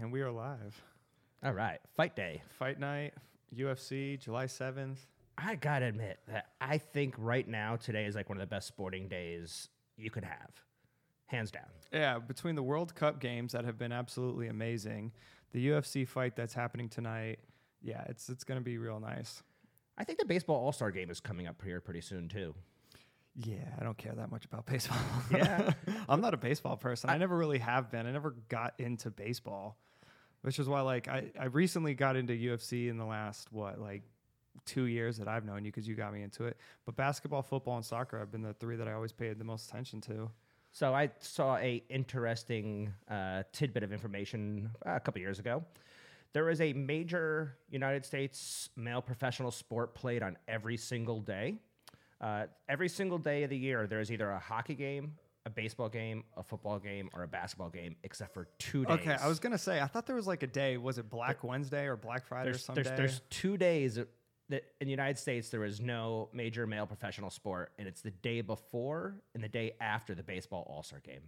and we are live. All right, fight day. Fight night, UFC, July 7th. I gotta admit that I think right now today is like one of the best sporting days you could have, hands down. Yeah, between the World Cup games that have been absolutely amazing, the UFC fight that's happening tonight, yeah, it's it's going to be real nice. I think the baseball All Star game is coming up here pretty soon too. Yeah, I don't care that much about baseball. Yeah. I'm not a baseball person. I, never really have been. I never got into baseball, which is why like I, I recently got into UFC in the last what like two years that I've known you because you got me into it. But basketball, football, and soccer have been the three that I always paid the most attention to. So I saw a interesting uh, tidbit of information uh, a couple years ago. There is a major United States male professional sport played on every single day. Uh, every single day of the year, there is either a hockey game, a baseball game, a football game, or a basketball game, except for two days. Okay, I was gonna say I thought there was like a day. Was it Black Wednesday or Black Friday or something? there's, there's two days that in the United States there is no major male professional sport, and it's the day before and the day after the baseball All Star game.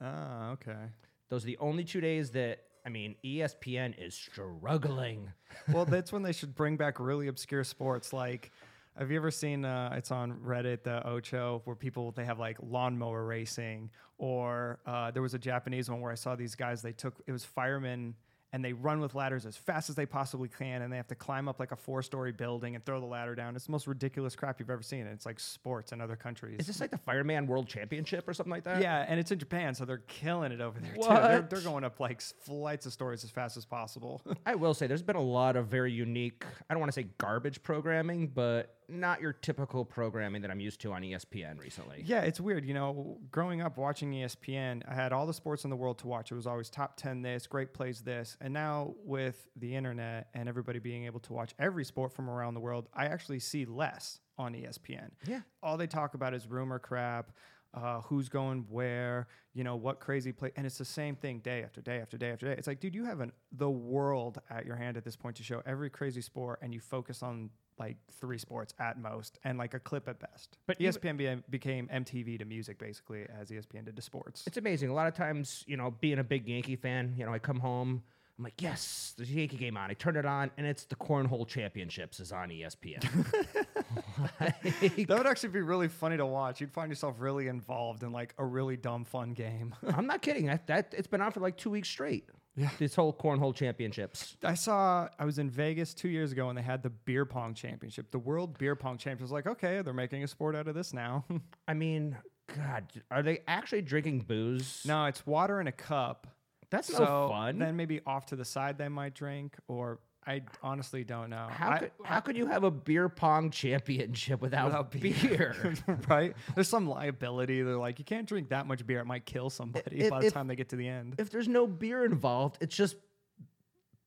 Ah, okay. Those are the only two days that I mean ESPN is struggling. well, that's when they should bring back really obscure sports. Like, have you ever seen? Uh, it's on Reddit, the Ocho, where people they have like lawnmower racing, or uh, there was a Japanese one where I saw these guys. They took it was firemen. And they run with ladders as fast as they possibly can, and they have to climb up like a four-story building and throw the ladder down. It's the most ridiculous crap you've ever seen. And it's like sports in other countries. Is this like the Fireman World Championship or something like that? Yeah, and it's in Japan, so they're killing it over there too. They're, they're going up like flights of stories as fast as possible. I will say there's been a lot of very unique, I don't want to say garbage programming, but not your typical programming that I'm used to on ESPN recently. yeah, it's weird. You know, growing up watching ESPN, I had all the sports in the world to watch. It was always top 10 this, great plays this. And now with the internet and everybody being able to watch every sport from around the world, I actually see less on ESPN. Yeah. All they talk about is rumor crap. Uh, who's going where, you know, what crazy play, and it's the same thing day after day after day after day. It's like, dude, you have an, the world at your hand at this point to show every crazy sport, and you focus on like three sports at most, and like a clip at best. But But E even- ESPN became MTV to music, basically, as ESPN did to sports. It's amazing. A lot of times, you know, being a big Yankee fan, you know, I come home, I'm like, yes, there's a Yankee game on. I turn it on, and it's the Cornhole Championships is on ESPN. that would actually be really funny to watch. You'd find yourself really involved in like a really dumb, fun game. I'm not kidding. That, that it's been on for like two weeks straight. Yeah. This whole Cornhole Championships. I saw I was in Vegas two years ago and they had the beer pong championship. The World Beer Pong Championship was like, okay, they're making a sport out of this now. I mean, God, are they actually drinking booze? no, it's water in a cup. That's no so fun. Then maybe off to the side they might drink, or I honestly don't know. How I- could, how could you have a beer pong championship without, without beer? right? There's some liability. They're like, you can't drink that much beer; it might kill somebody If- by the if- time they get to the end. if there's no beer involved, it's just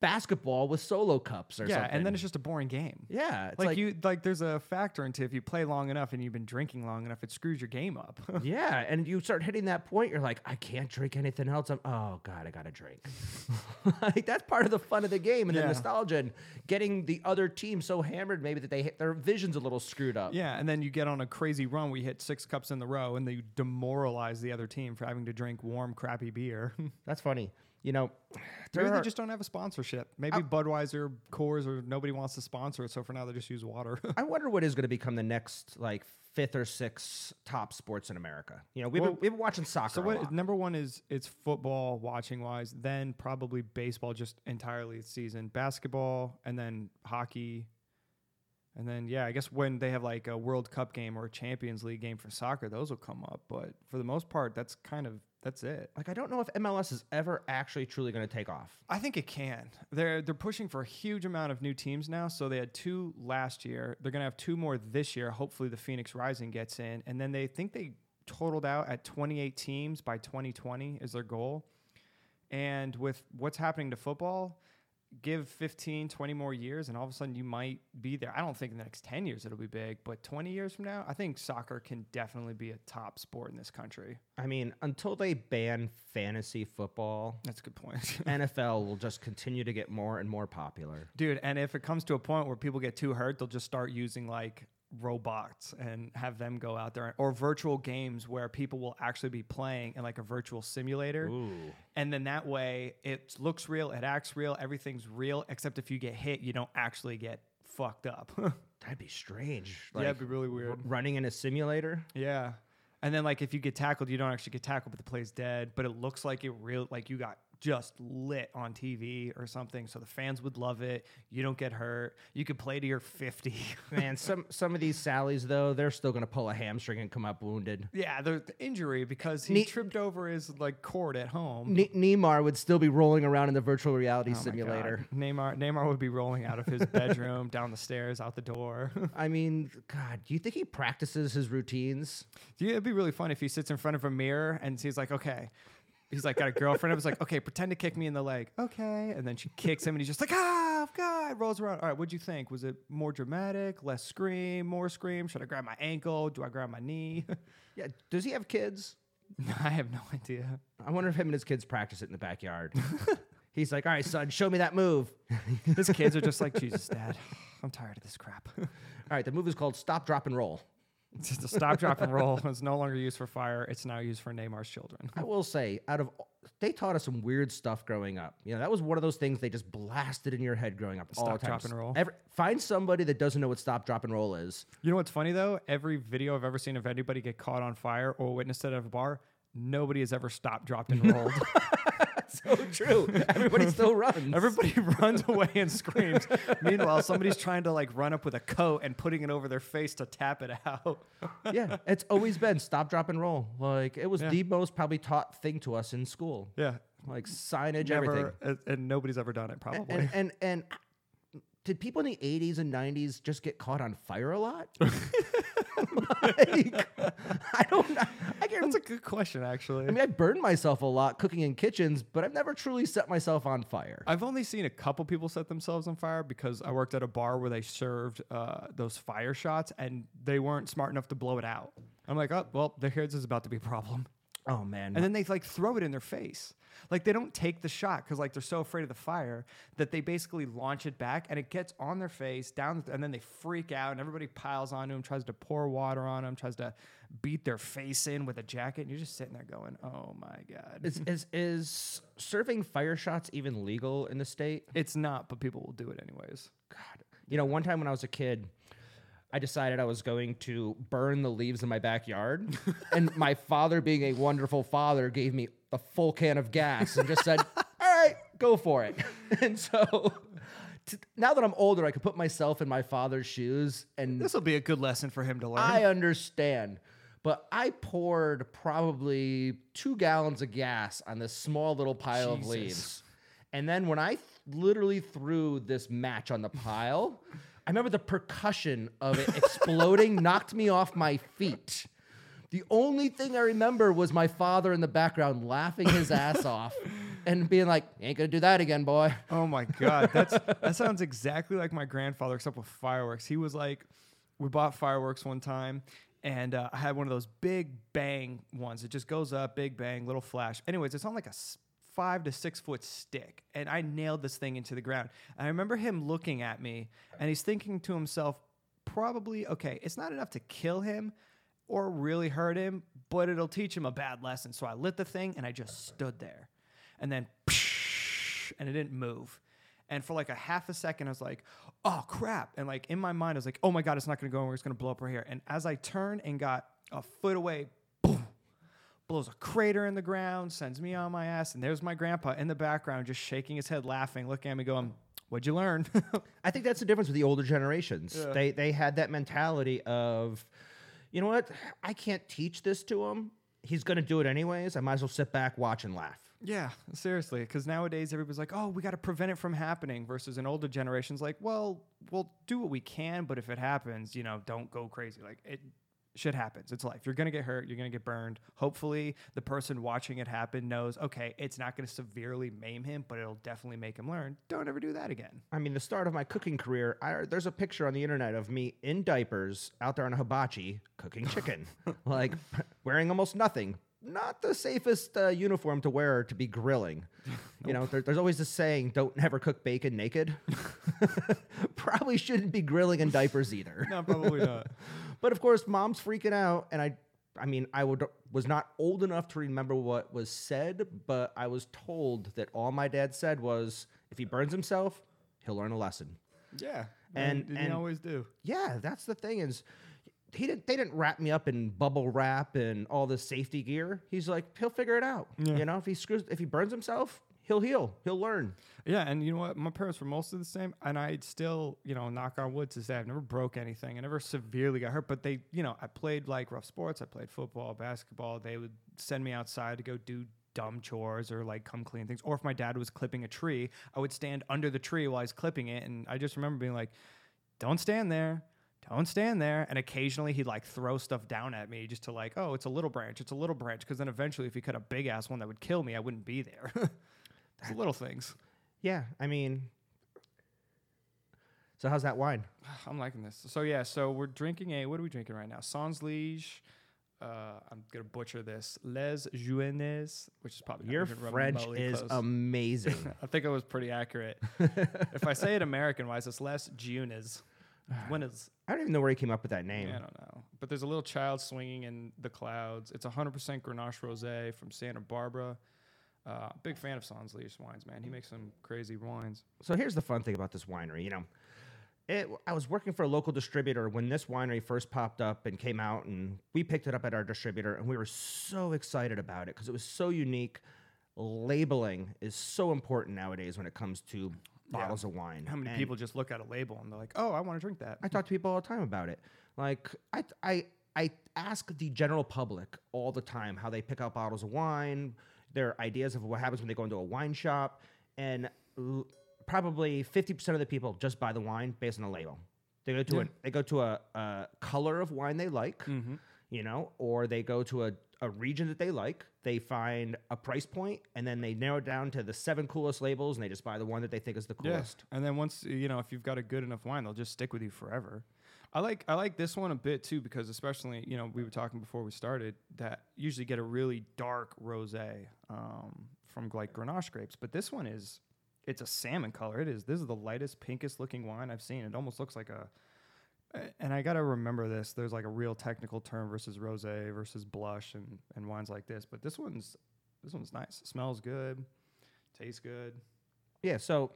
basketball with solo cups or yeah, something. and then it's just a boring game. yeah, it's like, like, you like there's a factor into if you play long enough and you've been drinking long enough, it screws your game up. yeah, and you start hitting that point, you're like, I can't drink anything else. I'm, oh god, I gotta drink. like that's part of the fun of the game and the nostalgia and getting the other team so hammered maybe that they hit their vision's a little screwed up. yeah, and then you get on a crazy run where you hit six cups in the row and they demoralize the other team for having to drink warm, crappy beer. That's funny. You know, Maybe they just don't have a sponsorship. Maybe Budweiser, Coors, or nobody wants to sponsor it. So for now, they just use water. I wonder what is going to become the next like fifth or sixth top sports in America. You know, we've, Well, been, we've been watching soccer. so what? Number one is it's football watching wise. Then probably baseball, just entirely its season. Basketball, and then hockey. And then yeah, I guess when they have like a World Cup game or a Champions League game for soccer, those will come up. But for the most part, that's kind of that's it. Like I don't know if MLS is ever actually truly going to take off. I think it can. They're they're pushing for a huge amount of new teams now. So they had two last year. They're gonna have two more this year. Hopefully the Phoenix Rising gets in, and then they think they totaled out at 28 teams by 2020 is their goal. And with what's happening to football, give 15, 20 more years, and all of a sudden you might be there. I don't think in the next 10 years it'll be big, but 20 years from now, I think soccer can definitely be a top sport in this country. I mean, until they ban fantasy football, That's a good point. NFL will just continue to get more and more popular. Dude, and if it comes to a point where people get too hurt, they'll just start using like robots and have them go out there or virtual games where people will actually be playing in like a virtual simulator. Ooh. And then that way it looks real, it acts real, everything's real, except if you get hit, you don't actually get fucked up. That'd be strange. yeah, it'd be really weird. r- running in a simulator. Yeah. And then like if you get tackled, you don't actually get tackled, but the play's dead. But it looks like it real like you got just lit on TV or something. So the fans would love it. You don't get hurt. You could play to your 50. Man, some some of these Sallies though, they're still gonna pull a hamstring and come up wounded. yeah, the, the injury because he Ne- tripped over his like cord at home. Ne- Neymar would still be rolling around in the virtual reality Oh simulator. Neymar Neymar would be rolling out of his bedroom, down the stairs, out the door. I mean, God, do you think he practices his routines? Yeah, it'd be really fun if he sits in front of a mirror and he's like, okay. He's like, got a girlfriend. I was like, okay, pretend to kick me in the leg. Okay. And then she kicks him and he's just like, ah, God, rolls around. All right, what'd you think? Was it more dramatic, less scream, more scream? Should I grab my ankle? Do I grab my knee? Yeah. Does he have kids? I have no idea. I wonder if him and his kids practice it in the backyard. He's like, all right, son, show me that move. His kids are just like, Jesus, dad, I'm tired of this crap. All right, the move is called Stop, Drop, and Roll. It's just a stop, drop, and roll. It's no longer used for fire. It's now used for Neymar's children. I will say, out of they taught us some weird stuff growing up. You know, that was one of those things they just blasted in your head growing up. all Stop, the time. drop, and roll. Every, find somebody that doesn't know what stop, drop, and roll is. You know what's funny though? Every video I've ever seen of anybody get caught on fire or witnessed it at a bar, nobody has ever stopped, dropped, and rolled. so true. Everybody still runs. Everybody runs away and screams. Meanwhile, somebody's trying to like run up with a coat and putting it over their face to tap it out. yeah, it's always been stop, drop, and roll. Like it was Yeah. the most probably taught thing to us in school. yeah. Like signage, everything. Never, and, and nobody's ever done it, probably. And, and and did people in the 80s and 90s just get caught on fire a lot? Like, I don't. I can That's a good question, actually. I mean, I burned myself a lot cooking in kitchens, but I've never truly set myself on fire. I've only seen a couple people set themselves on fire because I worked at a bar where they served uh, those fire shots and they weren't smart enough to blow it out. I'm like, oh, well, their here's is about to be a problem. Oh man. And then they like throw it in their face. Like they don't take the shot because like they're so afraid of the fire that they basically launch it back and it gets on their face down, and then they freak out and everybody piles onto them, tries to pour water on them, tries to beat their face in with a jacket. And you're just sitting there going, "Oh my god!" is, is is serving fire shots even legal in the state? It's not, but people will do it anyways. God. You know, one time when I was a kid, I decided I was going to burn the leaves in my backyard. and my father, being a wonderful father, gave me a full can of gas and just said, All right, go for it. and so t- now that I'm older, I can put myself in my father's shoes and This will be a good lesson for him to learn. I understand. But I poured probably two gallons of gas on this small little pile of leaves. And then when I th- literally threw this match on the pile, I remember the percussion of it exploding knocked me off my feet. The only thing I remember was my father in the background laughing his ass off and being like, ain't gonna do that again, boy. Oh my god, that's that sounds exactly like my grandfather, except with fireworks. He was like, we bought fireworks one time, and uh, I had one of those big bang ones. It just goes up, big bang, little flash. Anyways, it's on like a five to six foot stick, and I nailed this thing into the ground. And I remember him looking at me, and he's thinking to himself, probably okay, it's not enough to kill him. Or really hurt him, but it'll teach him a bad lesson. So I lit the thing and I just stood there and then and it didn't move. And for like a half a second, I was like, oh crap. And like in my mind, I was like, oh my God, it's not gonna go anywhere. It's gonna blow up right here. And as I turned and got a foot away, boom, blows a crater in the ground, sends me on my ass. And there's my grandpa in the background, just shaking his head, laughing, looking at me, going, what'd you learn? I think that's the difference with the older generations. Yeah. They they had that mentality of, you know what, I can't teach this to him. He's gonna do it anyways. I might as well sit back, watch, and laugh. Yeah, seriously. Because nowadays everybody's like, "Oh, we got to prevent it from happening," versus an older generation's like, "Well, we'll do what we can, but if it happens, you know, don't go crazy. Like it, shit happens. It's life. You're gonna get hurt. You're gonna get burned. Hopefully, the person watching it happen knows, okay, it's not gonna severely maim him, but it'll definitely make him learn. Don't ever do that again. I mean, the start of my cooking career, I, there's a picture on the internet of me in diapers out there on a hibachi cooking chicken, like wearing almost nothing. Not the safest uh, uniform to wear to be grilling. You know, there, there's always this saying, "Don't never cook bacon naked." Probably shouldn't be grilling in diapers either. no, probably not. But of course, mom's freaking out, and I, I mean, I would was not old enough to remember what was said, but I was told that all my dad said was, if he burns himself, he'll learn a lesson. Yeah, And- and, and- always do. Yeah, that's the thing is, he didn't. They didn't wrap me up in bubble wrap and all this safety gear. He's like, he'll figure it out. Yeah. You know, if he screws, if he burns himself, he'll heal. He'll learn. Yeah, and you know what? My parents were mostly the same, and I still, you know, knock on wood to say I've never broke anything. I never severely got hurt, but they, you know, I played like rough sports. I played football, basketball. They would send me outside to go do dumb chores or like come clean things. Or if my dad was clipping a tree, I would stand under the tree while he's clipping it, and I just remember being like, "Don't stand there." Don't stand there. And occasionally he'd like throw stuff down at me just to like, oh, it's a little branch. It's a little branch. Cause then eventually, if he cut a big ass one that would kill me, I wouldn't be there. it's little things. Yeah, I mean. So how's that wine? I'm liking this. So yeah, so we're drinking a what are we drinking right now? Sans Liege. Uh, I'm gonna butcher this. Les Jouennes, which is probably Your French is close. amazing. I think it was pretty accurate. if I say it American wise, it's Les Jouennes. Jouennes. I don't even know where he came up with that name. I don't know. But there's a little child swinging in the clouds. It's 100% Grenache Rosé from Santa Barbara. Uh, big fan of Sans Liege wines, man. He makes some crazy wines. So here's the fun thing about this winery. You know, it, I was working for a local distributor when this winery first popped up and came out, and we picked it up at our distributor, and we were so excited about it because it was so unique. Labeling is so important nowadays when it comes to bottles of wine. How many And people just look at a label and they're like, oh, I want to drink that? I talk to people all the time about it. Like I, I, I ask the general public all the time how they pick out bottles of wine, their ideas of what happens when they go into a wine shop, and l- probably fifty percent of the people just buy the wine based on the label. They go to Yeah. a they go to a, a color of wine they like, mm-hmm. you know, or they go to a, a region that they like. They find a price point, and then they narrow it down to the seven coolest labels, and they just buy the one that they think is the coolest. And then once you know, if you've got a good enough wine, they'll just stick with you forever. I like I like this one a bit too because especially you know we were talking before we started that usually get a really dark rosé um, from like Grenache grapes, but this one is it's a salmon color. It is. This is the lightest, pinkest looking wine I've seen. It almost looks like a. And I gotta remember this. There's like a real technical term versus rosé versus blush and, and wines like this. But this one's this one's nice. smells good, tastes good. Yeah, so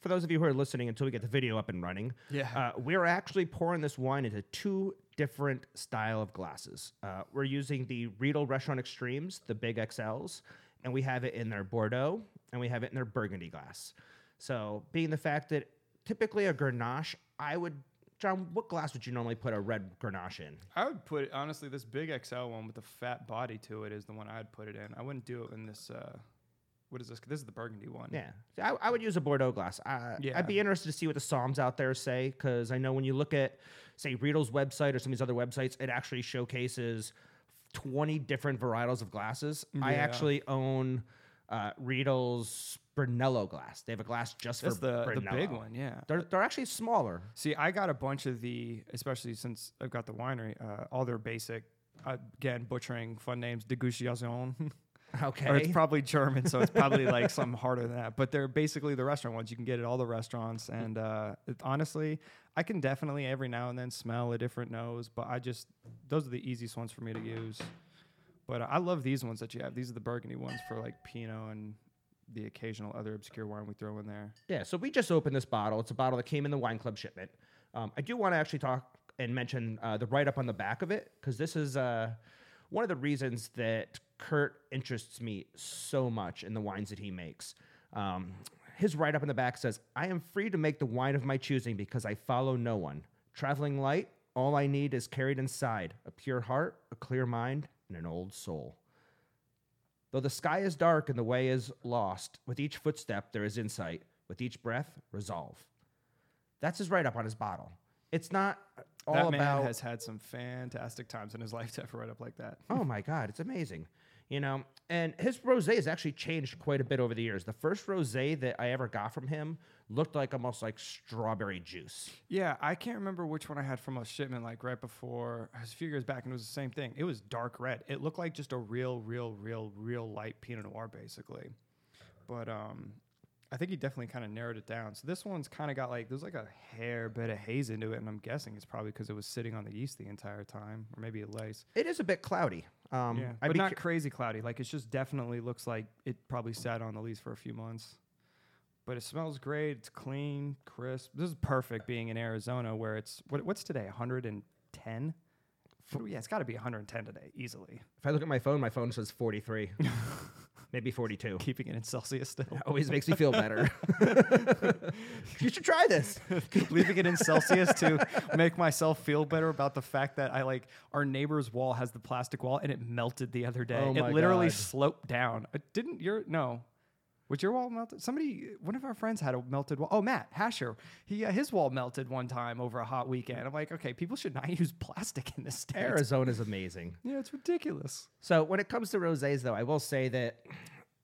for those of you who are listening until we get the video up and running, Yeah. uh, we're actually pouring this wine into two different style of glasses. Uh, we're using the Riedel Restaurant Extremes, the big XLs, and we have it in their Bordeaux and we have it in their Burgundy glass. So, being the fact that typically a Grenache, I would, John, what glass would you normally put a red Grenache in? I would put honestly. This big XL one with the fat body to it is the one I'd put it in. I wouldn't do it in this. Uh, what is this? This is the burgundy one. Yeah, So I, I would use a Bordeaux glass. Uh, Yeah. I'd be interested to see what the somms out there say because I know when you look at, say, Riedel's website or some of these other websites, it actually showcases 20 different varietals of glasses. I actually own uh, Riedel's Brunello glass. They have a glass just that's for the the Brunello. big one. Yeah. They're, they're actually smaller. See, I got a bunch of the, especially since I've got the winery. Uh, all their basic, uh, again butchering fun names, Degustation. Okay. or it's probably German, so it's probably like something harder than that. But they're basically the restaurant ones. You can get at all the restaurants, and uh, it, honestly, I can definitely every now and then smell a different nose. But I just those are the easiest ones for me to use. But I love these ones that you have. These are the burgundy ones for like Pinot and the occasional other obscure wine we throw in there. Yeah, so we just opened this bottle. It's a bottle that came in the wine club shipment. Um, I do want to actually talk and mention uh, the write up on the back of it because this is uh, one of the reasons that Kurt interests me so much in the wines that he makes. Um, his write up in the back says, I am free to make the wine of my choosing because I follow no one. Traveling light, all I need is carried inside a pure heart, a clear mind, and an old soul. Though the sky is dark and the way is lost, with each footstep there is insight, with each breath, resolve. That's his write up on his bottle. It's not all that man about. has had some fantastic times in his life to ever write up like that. oh my God, it's amazing. You know, and his rosé has actually changed quite a bit over the years. The first rosé that I ever got from him looked like almost like strawberry juice. Yeah, I can't remember which one I had from a shipment like right before. It was a few years back, and it was the same thing. It was dark red. It looked like just a real, real, real, real light Pinot Noir, basically. But um, I think he definitely kind of narrowed it down. So this one's kind of got like there's like a hair bit of haze into it, and I'm guessing it's probably because it was sitting on the yeast the entire time, or maybe a lace. It is a bit cloudy. Um, yeah, I'd but not cu- crazy cloudy. Like it's just definitely looks like it probably sat on the lees for a few months. But it smells great. It's clean, crisp. This is perfect being in Arizona where it's what, what's today? 110. Yeah, it's got to be 110 today easily. if I look at my phone, my phone says 43, maybe 42. Keeping it in Celsius still. Always makes me feel better. you should try this. leaving it in Celsius to make myself feel better about the fact that I like our neighbor's wall has the plastic wall and it melted the other day. Oh it literally God. sloped down. Uh, didn't your no? Was your wall melted? Somebody, one of our friends had a melted wall. Oh, Matt Hasher, he uh, his wall melted one time over a hot weekend. I'm like, okay, people should not use plastic in this state. Arizona's amazing. Yeah, it's ridiculous. So when it comes to rosés, though, I will say that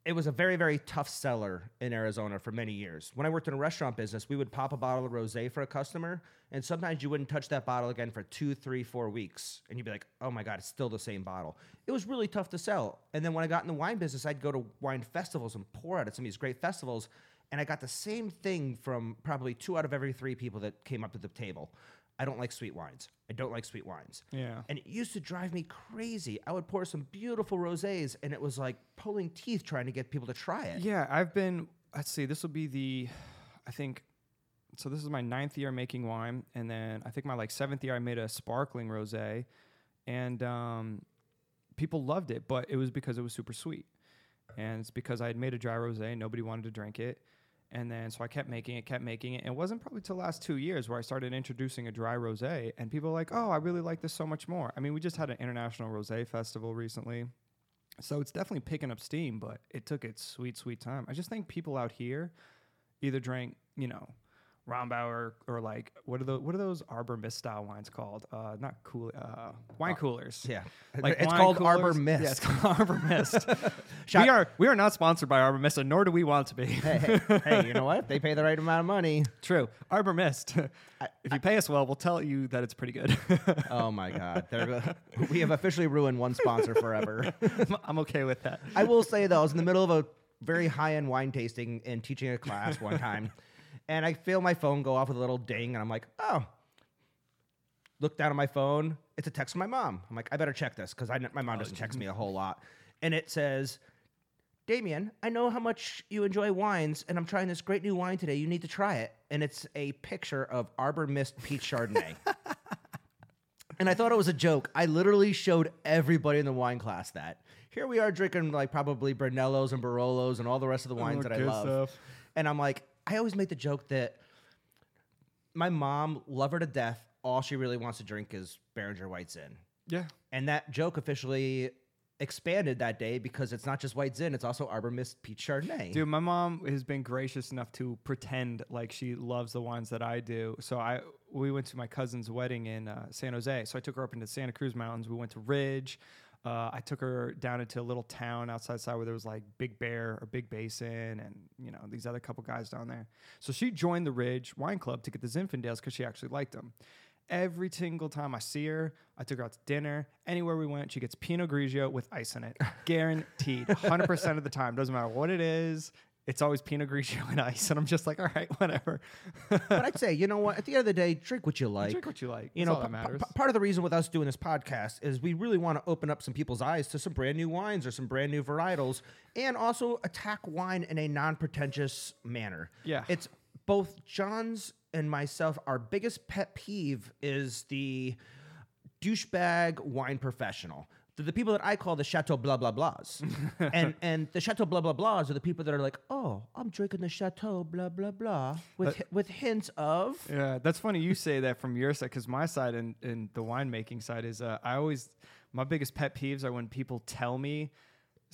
it was a very, very tough seller in Arizona for many years. When I worked in a restaurant business, we would pop a bottle of rosé for a customer, and sometimes you wouldn't touch that bottle again for two, three, four weeks, and you'd be like, "Oh my god, it's still the same bottle." It was really tough to sell. And then when I got in the wine business, I'd go to wine festivals and pour out at some of these great festivals, and I got the same thing from probably two out of every three people that came up to the table. I don't like sweet wines. I don't like sweet wines. Yeah. And it used to drive me crazy. I would pour some beautiful rosés, and it was like pulling teeth trying to get people to try it. Yeah, I've been. Let's see. This will be the, I think. So this is my ninth year making wine, and then I think my like seventh year I made a sparkling rosé, and um, people loved it, but it was because it was super sweet, and it's because I had made a dry rosé, and nobody wanted to drink it, and then so I kept making it, kept making it. And it wasn't probably till last two years where I started introducing a dry rosé, and people were like, "Oh, I really like this so much more." I mean, we just had an international rosé festival recently. So it's definitely picking up steam, but it took its sweet, sweet time. I just think people out here either drank, you know, Rombauer or like what are the what are those Arbor Mist style wines called? Uh, not cool, uh, wine coolers. Yeah. Like it's called Arbor. Mist. Yeah, it's called Arbor Mist. We are we are not sponsored by Arbor Mist, and nor do we want to be. hey, hey, hey, you know what? They pay the right amount of money. True, Arbor Mist. if you pay us well, we'll tell you that it's pretty good. Oh my God. They're, we have officially ruined one sponsor forever. I'm okay with that. I will say, though, I was in the middle of a very high end wine tasting and teaching a class one time, and I feel my phone go off with a little ding, and I'm like, oh. Look down at my phone. It's a text from my mom. I'm like, I better check this because my mom doesn't text me a whole lot. And it says, Damien, I know how much you enjoy wines, and I'm trying this great new wine today. You need to try it. And it's a picture of Arbor Mist Peach Chardonnay. and I thought it was a joke. I literally showed everybody in the wine class that. Here we are drinking like probably Brunellos and Barolos and all the rest of the wines that I love. stuff. And I'm like, I always make the joke that my mom, love her to death, all she really wants to drink is Beringer White Zin. Yeah. And that joke officially expanded that day because it's not just White Zin, it's also Arbor Mist Peach Chardonnay. Dude, my mom has been gracious enough to pretend like she loves the wines that I do. So I we went to my cousin's wedding in uh, San Jose. So I took her up into Santa Cruz Mountains. We went to Ridge. Uh, I took her down into a little town outside side where there was like Big Bear or Big Basin and you know these other couple guys down there. So she joined the Ridge Wine Club to get the Zinfandels because she actually liked them. Every single time I see her, I took her out to dinner. Anywhere we went, she gets Pinot Grigio with ice in it, guaranteed, hundred percent of the time. Doesn't matter what it is. It's always Pinot Grigio and ice, and I'm just like, all right, whatever. but I'd say, you know what? At the end of the day, drink what you like. Drink what you like. you That's know, p- p- part of the reason with us doing this podcast is we really want to open up some people's eyes to some brand new wines or some brand new varietals, and also attack wine in a non-pretentious manner. Yeah. it's both John's and myself. Our biggest pet peeve is the douchebag wine professional. The, people that I call the Chateau blah blah blahs, and and the Chateau blah blah blahs are the people that are like, oh, I'm drinking the Chateau blah blah blah with with hints of Yeah, that's funny you say that from your side because my side and, and the winemaking side is uh, I always my biggest pet peeves are when people tell me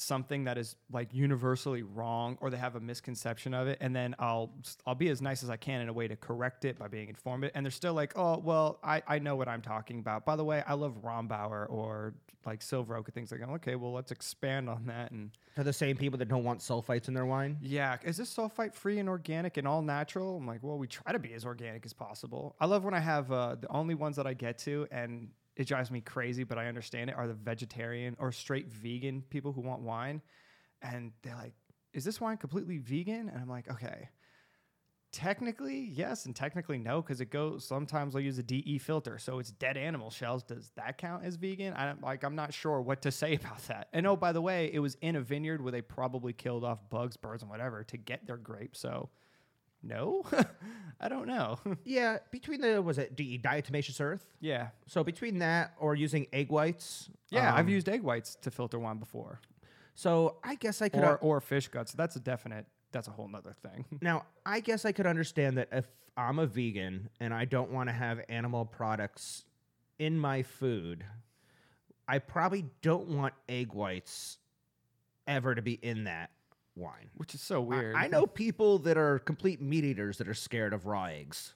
something that is like universally wrong or they have a misconception of it and then I'll I'll be as nice as I can in a way to correct it by being informative and they're still like oh well I, I know what I'm talking about by the way I love Rombauer or like Silver Oak and things like that okay well let's expand on that and They're the same people that don't want sulfites in their wine. yeah, is this sulfite free and organic and all natural? I'm like, well, we try to be as organic as possible. I love when I have uh, the only ones that I get to, and it drives me crazy, but I understand it, are the vegetarian or straight vegan people who want wine. And they're like, is this wine completely vegan? And I'm like, okay. Technically, yes, and technically no, because it goes. Sometimes they'll use a DE filter, so it's dead animal shells. Does that count as vegan? I don't like. I'm not sure what to say about that. And oh, by the way, it was in a vineyard where they probably killed off bugs, birds, and whatever to get their grapes. So, no, I don't know. Yeah, between the was it DE diatomaceous earth? yeah, So between that or using egg whites. yeah. I've um, used egg whites to filter wine before, So I guess I could. or or fish guts. That's a definite. That's a whole nother thing. Now, I guess I could understand that if I'm a vegan and I don't want to have animal products in my food, I probably don't want egg whites ever to be in that wine. Which is so weird. I, know people that are complete meat eaters that are scared of raw eggs.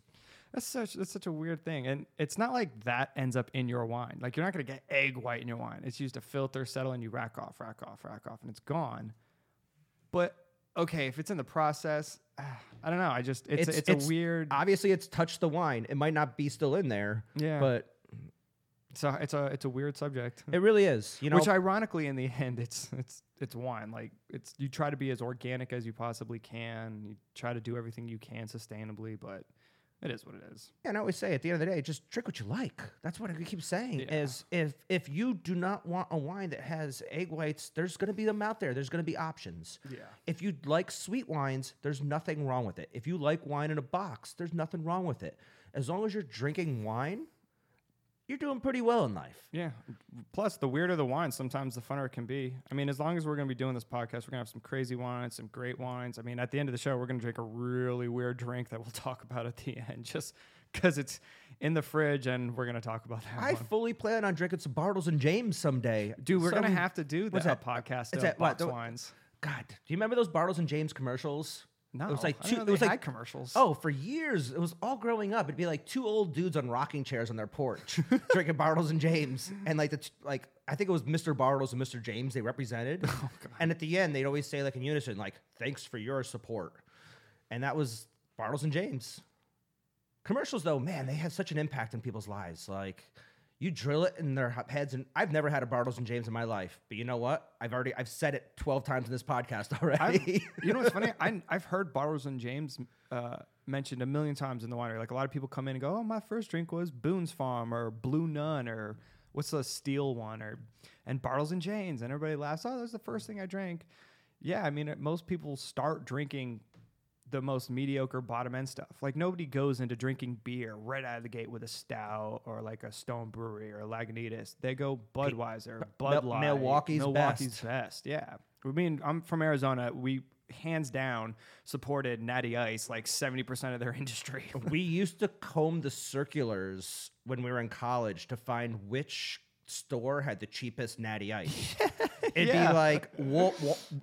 That's such that's such a weird thing, and it's not like that ends up in your wine. Like you're not gonna get egg white in your wine. It's used to filter, settle, and you rack off, rack off, rack off, and it's gone. But okay, if it's in the process, I don't know. I just it's It's- it's, it's- a weird. Obviously, it's touched the wine. It might not be still in there, Yeah, but so it's a it's a weird subject. it really is. You know, Which ironically, in the end, it's it's it's wine. Like it's you try to be as organic as you possibly can. You try to do everything you can sustainably, but it is what it is. Yeah, and I always say at the end of the day, just drink what you like. That's what I keep saying. Yeah. Is if if you do not want a wine that has egg whites, there's going to be them out there. There's going to be options. Yeah. If you like sweet wines, there's nothing wrong with it. If you like wine in a box, there's nothing wrong with it. As long as you're drinking wine, you're doing pretty well in life. Yeah. Plus, the weirder the wine, sometimes the funner it can be. I mean, as long as we're going to be doing this podcast, we're going to have some crazy wines, some great wines. I mean, at the end of the show, we're going to drink a really weird drink that we'll talk about at the end, just because it's in the fridge, and we're going to talk about that. I one. fully plan on drinking some Bartles and Jaymes someday. Dude, we're going to have to do what's that, that? podcast It's of that- what, box the- wines. God, do you remember those Bartles and Jaymes commercials? No, it was like two. It was like commercials. Oh, for years. It was all growing up. It'd be like two old dudes on rocking chairs on their porch drinking Bartles and Jaymes. And like the t- like I think it was Mr. Bartles and Mr. Jaymes they represented. and at the end they'd always say like in unison like thanks for your support. And that was Bartles and Jaymes. Commercials though, man, they had such an impact in people's lives. Like you drill it in their heads and I've never had a Bartles and Jaymes in my life. But you know what? I've already I've said it 12 times in this podcast already. you know what's funny? I, I've heard Bartles and Jaymes uh, mentioned a million times in the winery. Like a lot of people come in and go, "Oh, my first drink was Boone's Farm or Blue Nun or what's the steel one or and Bartles and Jaymes," and everybody laughs. Oh, that was the first thing I drank. Yeah, I mean, most people start drinking the most mediocre bottom end stuff. Like nobody goes into drinking beer right out of the gate with a stout or like a Stone Brewery or a Lagunitas. They go Budweiser, Bud Light, Milwaukee's Milwaukee's best. Yeah, I mean, I'm from Arizona. We hands down supported Natty Ice like 70% of their industry. we used to comb the circulars when we were in college to find which store had the cheapest natty ice. It'd Yeah. be like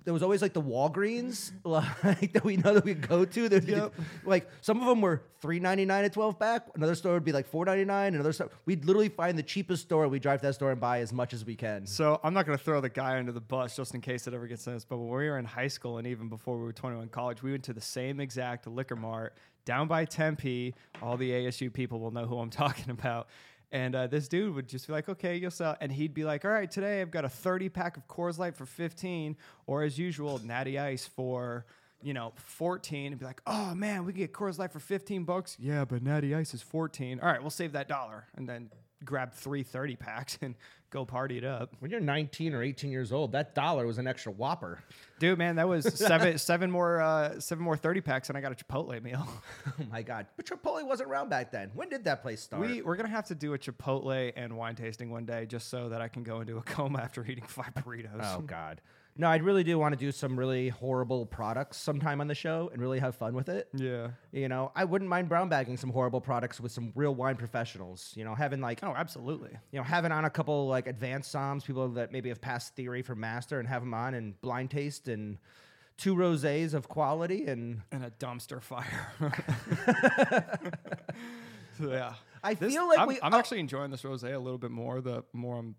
there was always like the Walgreens like that we know that we go to. There'd be, Yep. Like some of them were three ninety nine at twelve pack. Another store would be like four ninety nine. Another store we'd literally find the cheapest store. We drive to that store and buy as much as we can. So I'm not going to throw the guy under the bus just in case it ever gets in this. But when we were in high school and even before we were 21 college, we went to the same exact liquor mart down by Tempe. All the ASU people will know who I'm talking about. And uh, this dude would just be like, "Okay, you'll sell," and he'd be like, "All right, today I've got a 30 pack of Coors Light for 15, or as usual, Natty Ice for." You know, 14 and be like, oh man, we can get Coors Light for 15 bucks. Yeah, but Natty Ice is 14. All right, we'll save that dollar. And then grab three 30 packs and go party it up. When you're 19 or 18 years old, that dollar was an extra whopper. Dude, man, that was seven seven more uh, seven more thirty packs, and I got a Chipotle meal. Oh my god! But Chipotle wasn't around back then. When did that place start? We we're gonna have to do a Chipotle and wine tasting one day, just so that I can go into a coma after eating five burritos. Oh God. No, I really do want to do some really horrible products sometime on the show and really have fun with it. Yeah. You know, I wouldn't mind brown bagging some horrible products with some real wine professionals. You know, having like Oh, absolutely. you know having on a couple like advanced somms, people that maybe have passed theory for master, and have them on and blind taste and two rosés of quality. And And a dumpster fire. So, yeah. I This- feel like I'm, we. I'm oh, actually enjoying this rosé a little bit more. The more I'm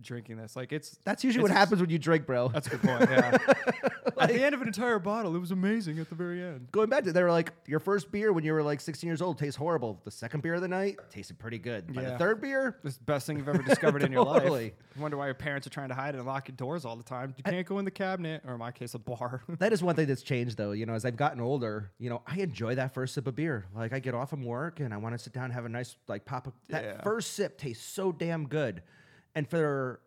drinking this. Like it's That's usually what happens when you drink, bro. That's a good point. Yeah. at the end of an entire bottle, it was amazing. At the very end. Going back to they were like your first beer when you were like 16 years old tastes horrible. The second beer of the night tasted pretty good. By the Yeah. third beer, This is the best thing you've ever discovered in your life. Totally. I wonder why your parents are trying to hide it and lock your doors all the time. You can't go in the cabinet, or in my case, a bar. that is one thing that's changed though. You know, as I've gotten older, you know, I enjoy that first sip of beer. Like I get off from work and I want to sit down and have a nice like pop. Of, that Yeah. first sip tastes so damn good. And for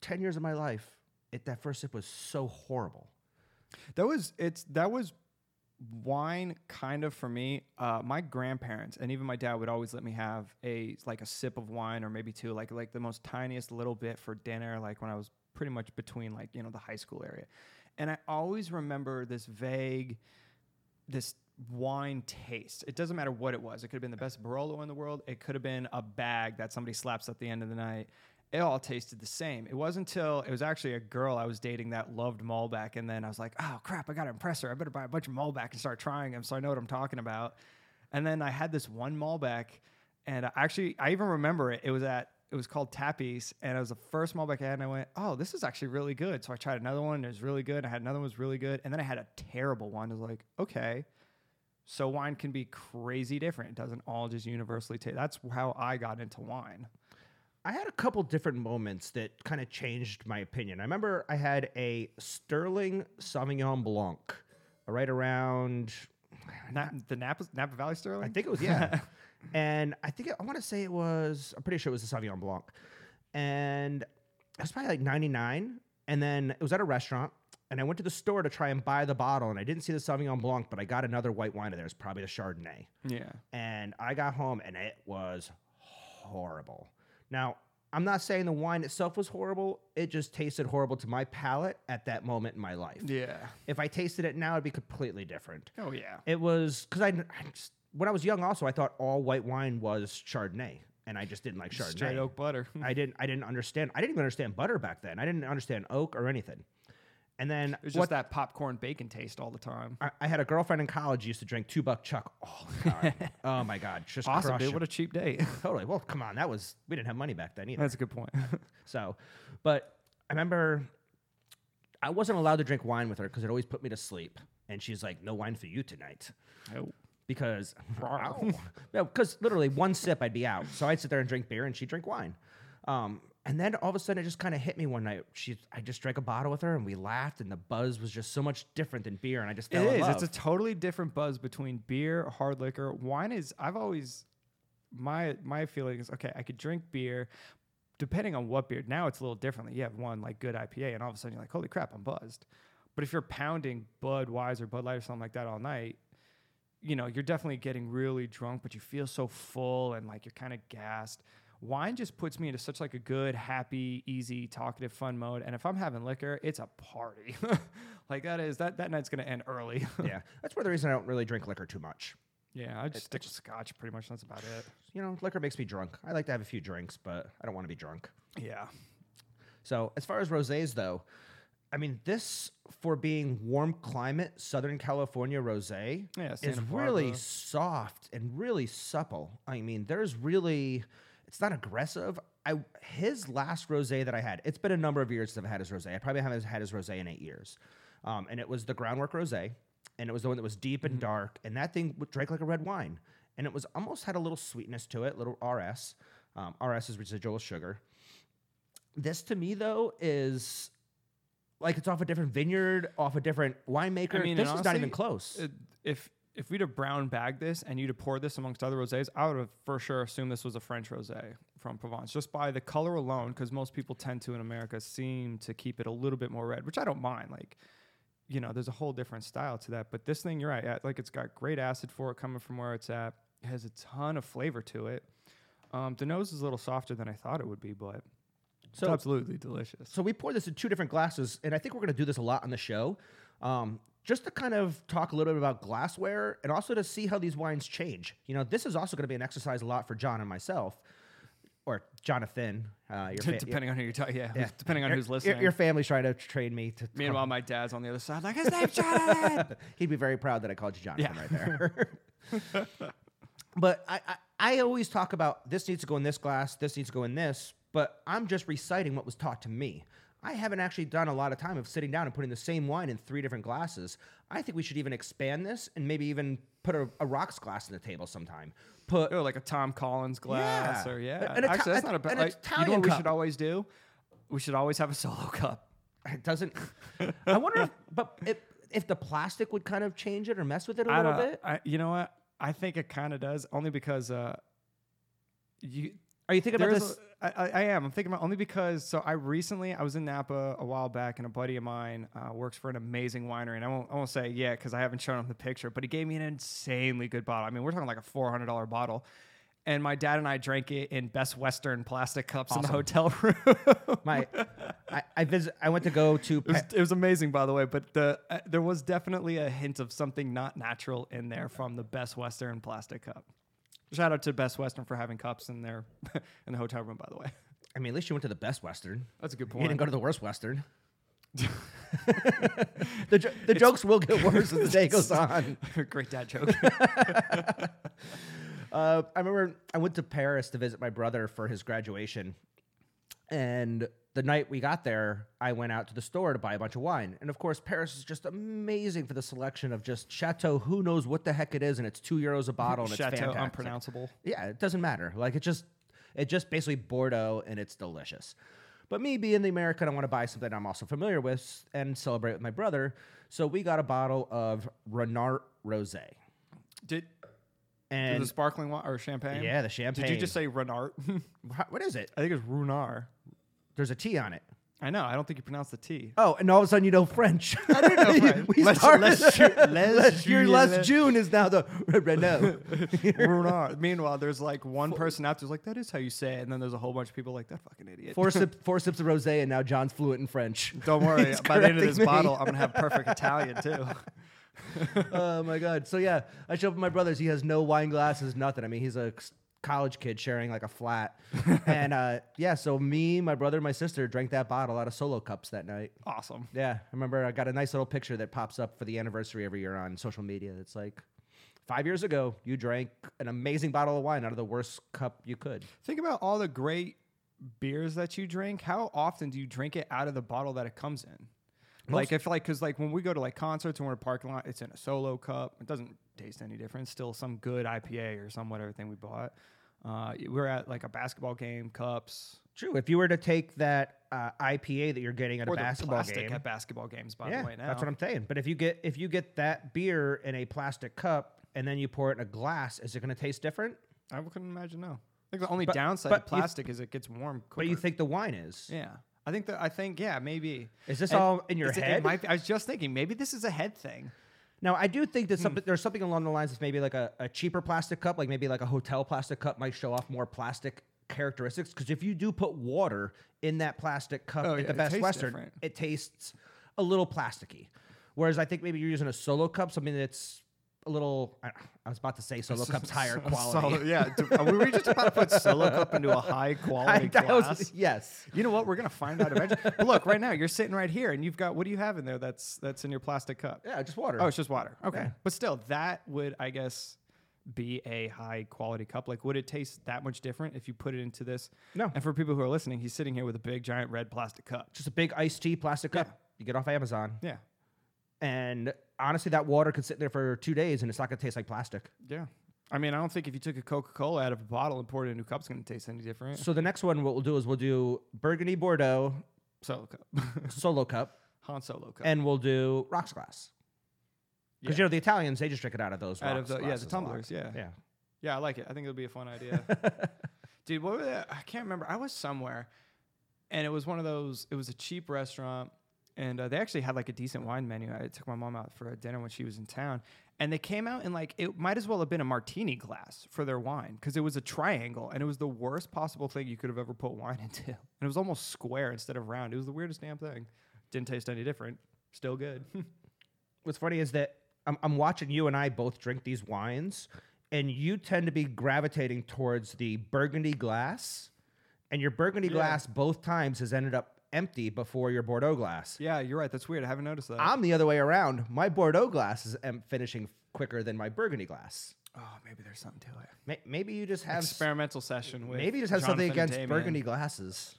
10 years of my life, it that first sip was so horrible. That was it's that was wine kind of for me. Uh, my grandparents and even my dad would always let me have a like a sip of wine or maybe two, like like the most tiniest little bit for dinner, like when I was pretty much between like you know the high school area, and I always remember this vague, this wine taste. It doesn't matter what it was. It could have been the best Barolo in the world. It could have been a bag that somebody slaps at the end of the night. It all tasted the same. It wasn't until it was actually a girl I was dating that loved Malbec, and then I was like, "Oh crap, I got to impress her. I better buy a bunch of Malbec and start trying them, so I know what I'm talking about." And then I had this one Malbec, and I actually I even remember it. It was at it was called Tapiz, and it was the first Malbec I had, and I went, "Oh, this is actually really good." So I tried another one, and it was really good. I had another one was really good, and then I had a terrible one. I was like, "Okay." So wine can be crazy different. It doesn't all just universally taste. That's how I got into wine. I had a couple different moments that kind of changed my opinion. I remember I had a Sterling Sauvignon Blanc uh, right around, Na- the Napa, Napa Valley Sterling. I think it was, yeah. and I think, it, I want to say it was, I'm pretty sure it was the Sauvignon Blanc. And it was probably like 99. And then it was at a restaurant. And I went to the store to try and buy the bottle. And I didn't see the Sauvignon Blanc, but I got another white wine in there. It's probably the Chardonnay. Yeah. and I got home and it was horrible. Now, I'm not saying the wine itself was horrible. It just tasted horrible to my palate at that moment in my life. Yeah. If I tasted it now, it'd be completely different. Oh yeah. It was because I, I just- when I was young, also I thought all white wine was Chardonnay, and I just didn't like Chardonnay. Straight oak butter. I didn't. I didn't understand. I didn't even understand butter back then. I didn't understand oak or anything. And then It was what just that popcorn bacon taste all the time. I, I had a girlfriend in college used to drink two buck chuck all the time. oh my god, just Awesome, dude. it. What a cheap date. Totally. Well, come on. That was we didn't have money back then either. That's a good point. So, but I remember I wasn't allowed to drink wine with her because it always put me to sleep. And she's like, "No wine for you tonight," oh. because yeah, because literally one sip I'd be out. So I'd sit there and drink beer, and she'd drink wine. Um, and then all of a sudden, it just kind of hit me one night. She, I just drank a bottle with her, and we laughed, and the buzz was just so much different than beer, and I just It fell in is. love. It's a totally different buzz between beer, hard liquor. Wine is. I've always my my feeling is okay. I could drink beer, depending on what beer. Now it's a little differently. You have one like good IPA, and all of a sudden you're like, holy crap, I'm buzzed. But if you're pounding Budweiser, Bud Light, or something like that all night, you know you're definitely getting really drunk, but you feel so full and like you're kind of gassed. Wine just puts me into such like a good, happy, easy, talkative, fun mode. And if I'm having liquor, it's a party. like that is that that night's gonna end early. yeah, that's one of the reason I don't really drink liquor too much. Yeah, I just stick with scotch pretty much. That's about it. You know, liquor makes me drunk. I like to have a few drinks, but I don't want to be drunk. Yeah. So as far as rosés though, I mean this for being warm climate Southern California rosé Yeah, is really soft and really supple. I mean, there's really it's not aggressive. I his last rosé that I had, it's been a number of years since I've had his rosé. I probably haven't had his rosé in eight years, um, and it was the groundwork rosé, and it was the one that was deep Mm-hmm. and dark, and that thing drank like a red wine, and it was almost had a little sweetness to it, little RS. Um, RS is residual sugar. This to me though is like it's off a different vineyard, off a different winemaker. I mean, this is not even close. it- if if we'd have brown bagged this and you'd have poured this amongst other rosés, I would have for sure assumed this was a French rosé from Provence, just by the color alone, because most people tend to in America seem to keep it a little bit more red, which I don't mind. Like, you know, there's a whole different style to that. But this thing, you're right. yeah, Like, it's got great acid for it coming from where it's at. It has a ton of flavor to it. Um, the nose is a little softer than I thought it would be, but it's So- absolutely delicious. So we poured this in two different glasses, and I think we're going to do this a lot on the show, um, just to kind of talk a little bit about glassware and also to see how these wines change. You know, this is also going to be an exercise a lot for John and myself, or Jonathan. Uh, your fa- depending on who you're talking, yeah, yeah. depending on Your- who's listening. Your, family's trying to train me to. Meanwhile, my dad's on the other side, like his name's Jonathan. He'd be very proud that I called you Jonathan Yeah. right there. but I, I, I always talk about this needs to go in this glass, this needs to go in this, but I'm just reciting what was taught to me. I haven't actually done a lot of time of sitting down and putting the same wine in three different glasses. I think we should even expand this and maybe even put a, a rocks glass on the table sometime. Put Oh, like a Tom Collins glass, Yeah. or yeah. An Ita- Actually, that's not a bad. Like, you know what we should always do? We should always have a solo cup. it doesn't. I wonder if, but if, if the plastic would kind of change it or mess with it a I little bit. I, you know what? I think it kind of does, only because uh, you Are you thinking about this? a- I, am. I'm thinking about only because so I recently I was in Napa a while back, and a buddy of mine uh, works for an amazing winery, and I won't I won't say yeah because I haven't shown him the picture, but he gave me an insanely good bottle. I mean, we're talking like a four hundred dollar bottle. And my dad and I drank it in Best Western plastic cups in the hotel room. My, I, I visit. I went to go to. It was, it was amazing, by the way. But the uh, there was definitely a hint of something not natural in there from the Best Western plastic cup. Shout out to Best Western for having cups in their in the hotel room, by the way. I mean, at least you went to the best Western. That's a good point. You didn't go to the worst Western. the jo- the jokes will get worse as the day goes on. Great dad joke. Uh, I remember I went to Paris to visit my brother for his graduation, and the night we got there, I went out to the store to buy a bunch of wine. And of course, Paris is just amazing for the selection of just Chateau. Who knows what the heck it is, and it's two euros a bottle, and it's Chateau fantastic. unpronounceable. Yeah, it doesn't matter. Like it just it just basically Bordeaux and it's delicious. But me being the American, I want to buy something I'm also familiar with and celebrate with my brother. So we got a bottle of Renard Rosé. Did And the sparkling wine or champagne? yeah, the champagne. Did you just say Renard? What is it? I think it's Runard. There's a T on it. I know. I don't think you pronounce the T. Oh, and all of a sudden you know French. I don't know French. we Les- started. Les Les Les- your Les June is now the Renault. Runard. Meanwhile, there's like one person out there's like, that is how you say it. And then there's a whole bunch of people like, that fucking idiot. four, sip, four sips of rosé, and now John's fluent in French. Don't worry. By the end of this me. bottle, I'm going to have perfect Italian too. oh my god! So yeah, I show up with my brothers. He has no wine glasses, nothing. I mean, he's a college kid sharing like a flat, and uh, yeah. So me, my brother, and my sister drank that bottle out of solo cups that night. Awesome. Yeah, I remember I got a nice little picture that pops up for the anniversary every year on social media. It's like five years ago, you drank an amazing bottle of wine out of the worst cup you could. Think about all the great beers that you drink. How often do you drink it out of the bottle that it comes in? like if like because like when we go to like concerts and we're in a parking lot, it's in a solo cup. It doesn't taste any different. Still some good IPA or some whatever thing we bought. Uh, we're at like a basketball game, cups True. If you were to take that uh, IPA that you're getting at or a basketball game, at basketball games. By yeah, the way, now that's what I'm saying. But if you get if you get that beer in a plastic cup and then you pour it in a glass, is it going to taste different? I couldn't imagine. No, I think the only But- downside but of plastic is it gets warm quicker. But you think the wine is? Yeah, I think that I think yeah maybe. Is this And all in your it's- it head? might be- I was just thinking maybe this is a head thing. Now, I do think that Hmm. there's something along the lines of maybe like a, a cheaper plastic cup, like maybe like a hotel plastic cup might show off more plastic characteristics. Because if you do put water in that plastic cup Oh, at yeah, the Best Western, different. it tastes a little plasticky. Whereas I think maybe you're using a solo cup, something that's a little. I, I was about to say solo cups higher quality. Yeah, do- uh, were we just about to put solo cup into a high I- quality that was- yes. You know what? We're gonna find out eventually. but look, right now you're sitting right here, and you've got what do you have in there? That's that's in your plastic cup. Yeah, just water. Oh, it's just water. Okay, Yeah. but still, that would I guess be a high quality cup. Like, would it taste that much different if you put it into this? No. And for people who are listening, he's sitting here with a big giant red plastic cup. just a big iced tea plastic cup Yeah. you get off Amazon. Yeah, And honestly, that water could sit there for two days and it's not going to taste like plastic. yeah. I mean, I don't think if you took a Coca Cola out of a bottle and poured it into a cup, it's gonna taste any different. So the next one, what we'll do is we'll do Burgundy Bordeaux Solo cup, Solo Cup, Han Solo cup. and we'll do Rocks Glass. Because Yeah. you know the Italians, they just drink it out of those. out of the yeah the glasses a lot. tumblers. Yeah. Yeah. Yeah, I like it. I think it'll be a fun idea. Dude, what were the, I can't remember. I was somewhere and it was one of those, it was a cheap restaurant and uh, they actually had like a decent wine menu. I took my mom out for a dinner when she was in town and they came out in like, it might as well have been a martini glass for their wine because it was a triangle and it was the worst possible thing you could have ever put wine into. And it was almost square instead of round. It was the weirdest damn thing. Didn't taste any different. Still good. What's funny is that I'm, I'm watching you and I both drink these wines, and you tend to be gravitating towards the Burgundy glass, and your Burgundy Yeah. glass both times has ended up empty before your Bordeaux glass. yeah, you're right. That's weird. I haven't noticed that. I'm the other way around. My Bordeaux glass is em- finishing quicker than my Burgundy glass. Oh, maybe there's something to it. May- Maybe you just have Experimental session with maybe you just have something against Damian. Burgundy glasses.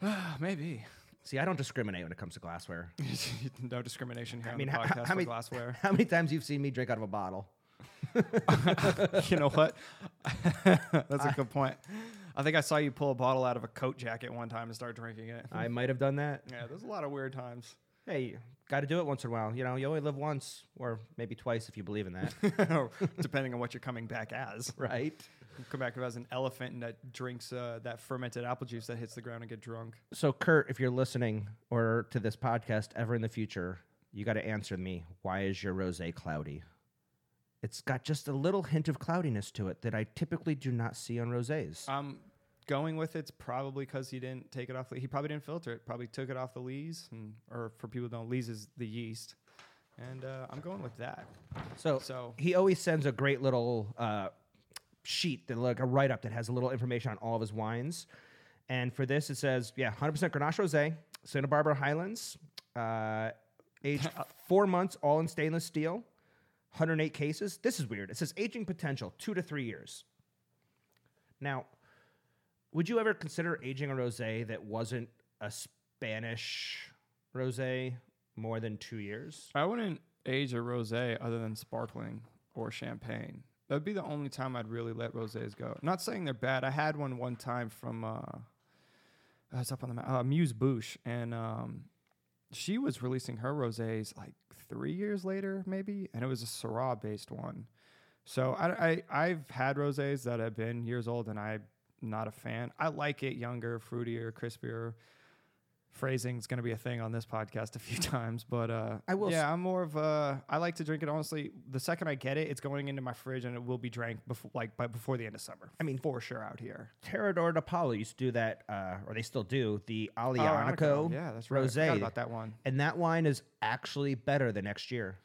maybe. See, I don't discriminate when it comes to glassware. no discrimination here I on mean, the podcast how for many glassware. How many times you've seen me drink out of a bottle? you know what? That's a good point. I think I saw you pull a bottle out of a coat jacket one time and start drinking it. I might have done that. yeah, there's a lot of weird times. Hey, got to do it once in a while. You know, you only live once, or maybe twice if you believe in that, Depending on what you're coming back as. right? You come back as an elephant and that drinks uh, that fermented apple juice that hits the ground and get drunk. So, Kurt, if you're listening or to this podcast ever in the future, you got to answer me. Why is your rosé cloudy? It's got just a little hint of cloudiness to it that I typically do not see on rosés. I'm going with it's probably because he didn't take it off. The, he probably didn't filter it. Probably took it off the lees, and, or for people who don't, lees is the yeast. And uh, I'm going with that. So, So he always sends a great little uh, sheet, that, like a write up that has a little information on all of his wines. And for this, it says, yeah, 100% Grenache Rosé, Santa Barbara Highlands, uh, aged four months, all in stainless steel, 108 cases. This is weird. It says aging potential, two to three years. Now, would you ever consider aging a rosé that wasn't a Spanish rosé more than two years? I wouldn't age a rosé other than sparkling or champagne. That'd be the only time I'd really let rosés go. not saying they're bad. I had one one time from uh, uh, it's up on the uh, Muse Bouche, and um, she was releasing her rosés like three years later, maybe, and it was a Syrah based one. So I, I I've had rosés that have been years old, and I'm not a fan. I like it younger, fruitier, crispier. Phrasing is going to be a thing on this podcast a few times, but uh, I will Yeah, I'm more of a. I like to drink it honestly. The second I get it, it's going into my fridge and it will be drank before, like, by before the end of summer. I mean, for sure out here. Terredora di Paolo used to do that, uh, or they still do, the Oh, Aglianico yeah, that's right. I Rosé. about that one. And that wine is actually better the next year.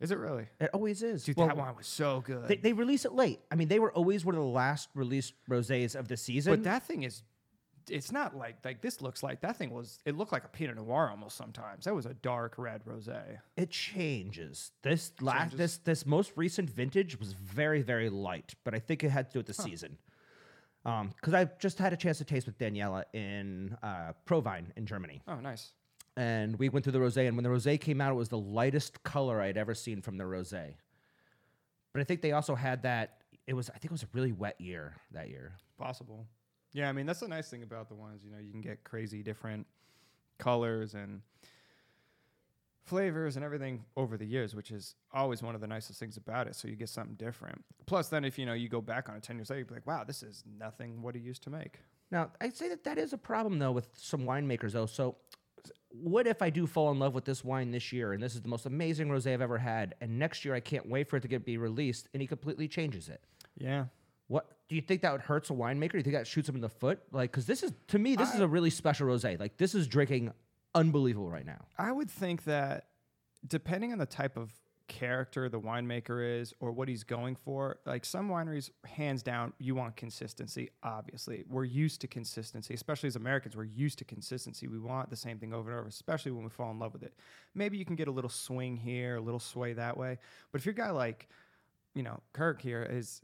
Is it really? It always is. Dude, Well, that wine was so good. They, they release it late. I mean, they were always one of the last released rosés of the season. but that thing is. It's not like like this looks like that thing was. It looked like a Pinot Noir almost sometimes. That was a dark red rosé. it changes. This last this this most recent vintage was very very light, but I think it had to do with the season. Um, because I just had a chance to taste with Daniela in uh, ProWein in Germany. Oh, nice. and we went through the rosé and when the rosé came out it was the lightest color I had ever seen from the rosé but i think they also had that it was i think it was a really wet year that year Possible. Yeah, I mean that's the nice thing about the wines. You know, you can get crazy different colors and flavors and everything over the years, which is always one of the nicest things about it. So you get something different. Plus, then if you know you go back on it ten years later, you'd be like, wow, this is nothing what he used to make. now i'd say that that is a problem though with some winemakers though so what if i do fall in love with this wine this year and this is the most amazing rosé i've ever had and next year i can't wait for it to get be released and he completely changes it Yeah. what do you think that would hurts a winemaker? Do you think that shoots him in the foot? Like, because this is to me, this is a really special rosé. Like, this is drinking unbelievable right now. I would think that depending on the type of character the winemaker is or what he's going for, like some wineries, hands down, you want consistency, obviously. We're used to consistency, especially as Americans, we're used to consistency. We want the same thing over and over, especially when we fall in love with it. Maybe you can get a little swing here, a little sway that way. But if you're guy like, you know, Kirk here is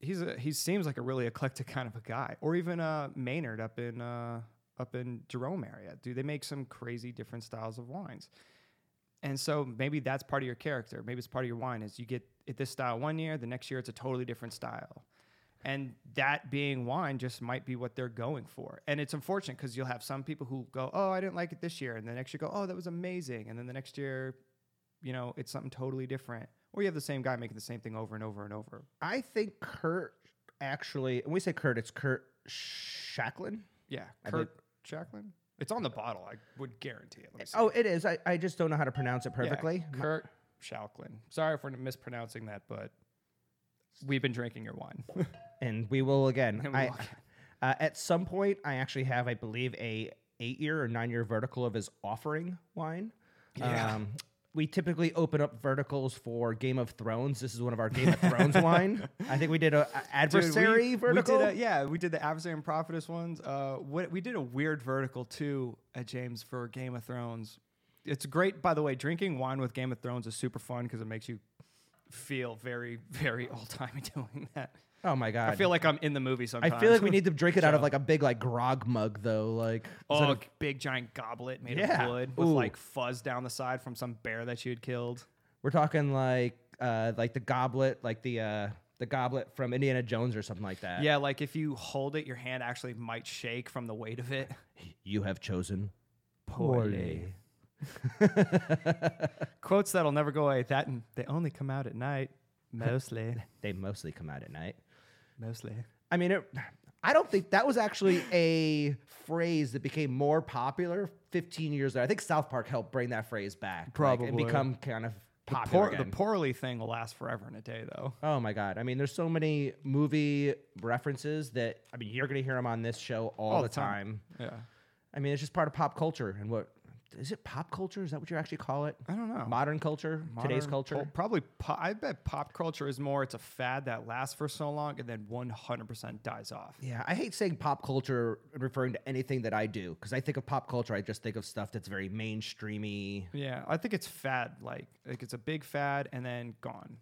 he's a he seems like a really eclectic kind of a guy. Or even uh Maynard up in uh up in Jerome area. Do they make some crazy different styles of wines? And so maybe that's part of your character. Maybe it's part of your wine is you get it this style one year, the next year it's a totally different style. And that being wine just might be what they're going for. And it's unfortunate because you'll have some people who go, Oh, I didn't like it this year. And the next year go, Oh, that was amazing. And then the next year, you know, it's something totally different. Or you have the same guy making the same thing over and over and over. I think Kurt actually, when we say Kurt, it's Kurt Shacklin. Yeah. I Kurt Jacqueline? It's on the bottle. I would guarantee it. Let me see. Oh, it is. I, I just don't know how to pronounce it Yeah, perfectly. Kurt Schalklin. Sorry for mispronouncing that, but we've been drinking your wine. And we will again. We I, will uh, at some point, I actually have, I believe, a eight year or nine year vertical of his offering wine. Yeah. Um, we typically open up verticals for Game of Thrones. This is one of our Game of Thrones wine. I think we did a, a Dude, adversary we, vertical. We a, yeah, we did the adversary and prophetess ones. Uh, what, we did a weird vertical too at James for Game of Thrones. it's great. By the way, drinking wine with Game of Thrones is super fun because it makes you feel very, very old timey doing that. Oh my god. I feel like I'm in the movie sometimes. I feel like we need to drink it out of like a big like grog mug though. Like instead Oh, of- big giant goblet made Yeah. of wood with Ooh. like fuzz down the side from some bear that you had killed. we're talking like uh like the goblet, like the uh the goblet from Indiana Jones or something like that. Yeah, like if you hold it, your hand actually might shake from the weight of it. You have chosen Poorly. Quotes that'll never go away. That and they only come out at night. Mostly. They mostly come out at night. Mostly. I mean, it, I don't think that was actually a phrase that became more popular 15 years later. I think South Park helped bring that phrase back, like, and become kind of The, popular poor, the poorly thing will last forever and a day, though. Oh my god! I mean, there's so many movie references that I mean, you're gonna hear them on this show all, All the the time. time. Yeah. I mean, it's just part of pop culture. And what is it? Pop culture? Is that what you actually call it? I don't know. Modern culture, today's culture. pul- probably. Po- I bet pop culture is more. It's a fad that lasts for so long and then 100% dies off. yeah, I hate saying pop culture referring to anything that I do because I think of pop culture, I just think of stuff that's very mainstreamy. Yeah, I think it's fad. Like, like it's a big fad and then gone.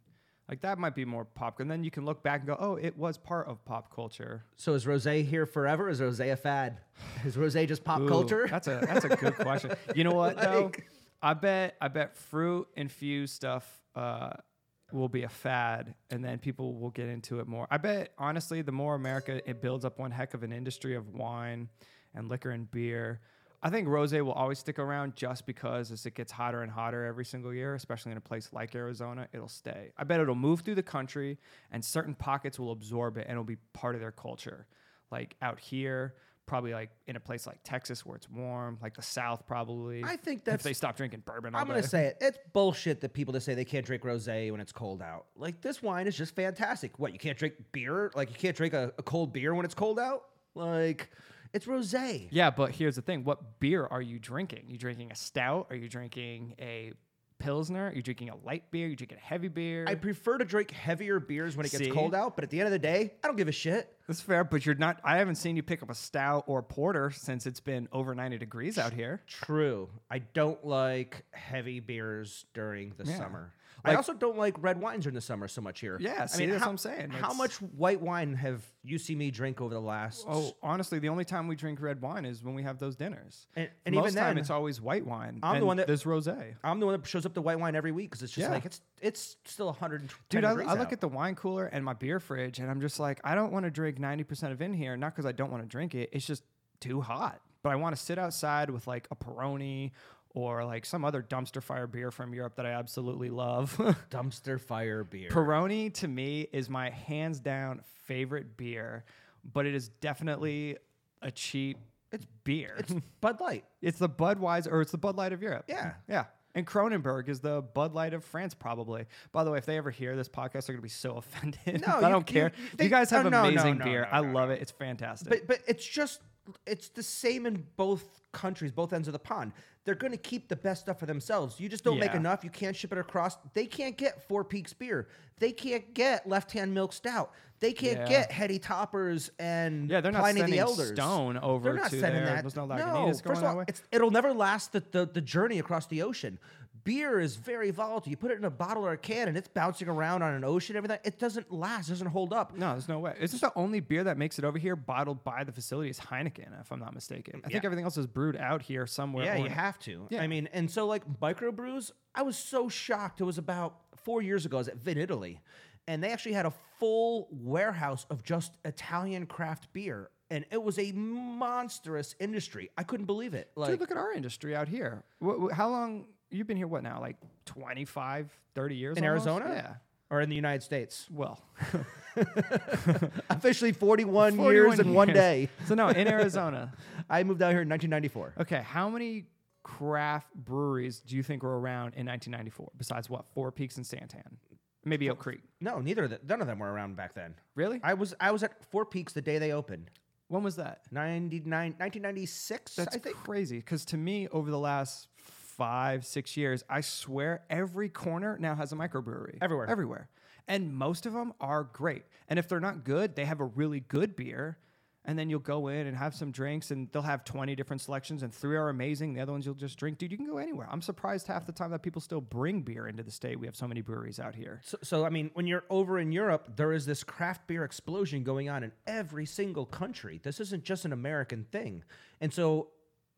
Like that might be more pop. And then you can look back and go, oh, it was part of pop culture. So is rose here forever? Is rose a fad? Is rose just pop Ooh, culture? That's a that's a good question. You know what though? I bet I bet fruit infused stuff uh, will be a fad, and then people will get into it more. I bet honestly, the more America it builds up one heck of an industry of wine and liquor and beer. I think rosé will always stick around just because as it gets hotter and hotter every single year, especially in a place like Arizona, it'll stay. I bet it'll move through the country and certain pockets will absorb it and it'll be part of their culture. Like out here, probably like in a place like Texas where it's warm, like the South probably. I think that's if they stop drinking bourbon I'm gonna say it. It's bullshit that people just say they can't drink rosé when it's cold out. Like this wine is just fantastic. What you can't drink beer? Like you can't drink a, a cold beer when it's cold out? Like it's rosé. Yeah, but here's the thing: what beer are you drinking? You drinking a stout? Are you drinking a pilsner? Are you drinking a light beer? you drinking a heavy beer? I prefer to drink heavier beers when it gets See? cold out, but at the end of the day, I don't give a shit. That's fair, but you're not. I haven't seen you pick up a stout or porter since it's been over 90 degrees out here. True. I don't like heavy beers during the Yeah. summer. I also don't like red wines during the summer so much here. Yeah, I see, mean, that's how, what I'm saying. How It's- much white wine have you seen me drink over the last? Oh, honestly, the only time we drink red wine is when we have those dinners. And- and most even time, then, it's always white wine. I'm the and one that- there's rosé. I'm the one that shows up to white wine every week because it's just Yeah. like it's it's still 110 Dude, I, I look at the wine cooler and my beer fridge, and I'm just like, I don't want to drink 90% of in here, not because I don't want to drink it. It's just too hot. But I want to sit outside with like a Peroni or like some other dumpster fire beer from Europe that I absolutely love. dumpster fire beer. Peroni to me is my hands down favorite beer, but it is definitely a cheap it's beer. it's Bud Light. It's the Budweiser or it's the Bud Light of Europe. Yeah. Yeah. And Kronenbourg is the Bud Light of France, probably. By the way, if they ever hear this podcast, they're going to be so offended. No, I you- don't care. you- You, guys oh, have oh, no, no, amazing no, beer. no, I no, love it. It's fantastic. But but it's just it's the same in both countries, both ends of the pond. They're going to keep the best stuff for themselves. You just don't make enough. You can't ship it across. They can't get Four Peaks beer. They can't get Left Hand Milk Stout. They can't Yeah. get Heady Toppers and yeah, they're not Pliny sending the Elders. Stone over They're not to sending there. that. There's no no, first of all, it's, it'll never last the, the, the journey across the ocean. Beer is very volatile. You put it in a bottle or a can, and it's bouncing around on an ocean. Everything it doesn't last. Doesn't hold up. No, there's no way. Isn't the only beer that makes it over here bottled by the facility is Heineken, if I'm not mistaken? I think everything else is brewed out here somewhere. Yeah, you have to. Yeah. I mean, and so like microbrews, I was so shocked. It was about four years ago. I was at Vinitaly, and they actually had a full warehouse of just Italian craft beer, and it was a monstrous industry. I couldn't believe it. Like, Dude, look at our industry out here. Wh- wh- how long you've been here? What now? Like 25, 30 years in almost? Arizona, Yeah. or in the United States, Well, officially 41, 41 years and one day. so no, in Arizona. I moved out here in 1994. Okay, how many craft breweries do you think were around in 1994 besides what Four Peaks and Santan? Maybe Oak Creek. No, neither of them, none of them were around back then. Really? I was I was at Four Peaks the day they opened. when was that? 99, 1996, That's I think. crazy. Because to me, over the last five, six years, I swear every corner now has a microbrewery. Everywhere. Everywhere. And most of them are great. And if they're not good, they have a really good beer. and then you'll go in and have some drinks, and they'll have 20 different selections, and three are amazing. The other ones you'll just drink. Dude, you can go anywhere. I'm surprised half the time that people still bring beer into the state. We have so many breweries out here. So, so, I mean, when you're over in Europe, there is this craft beer explosion going on in every single country. This isn't just an American thing. And so,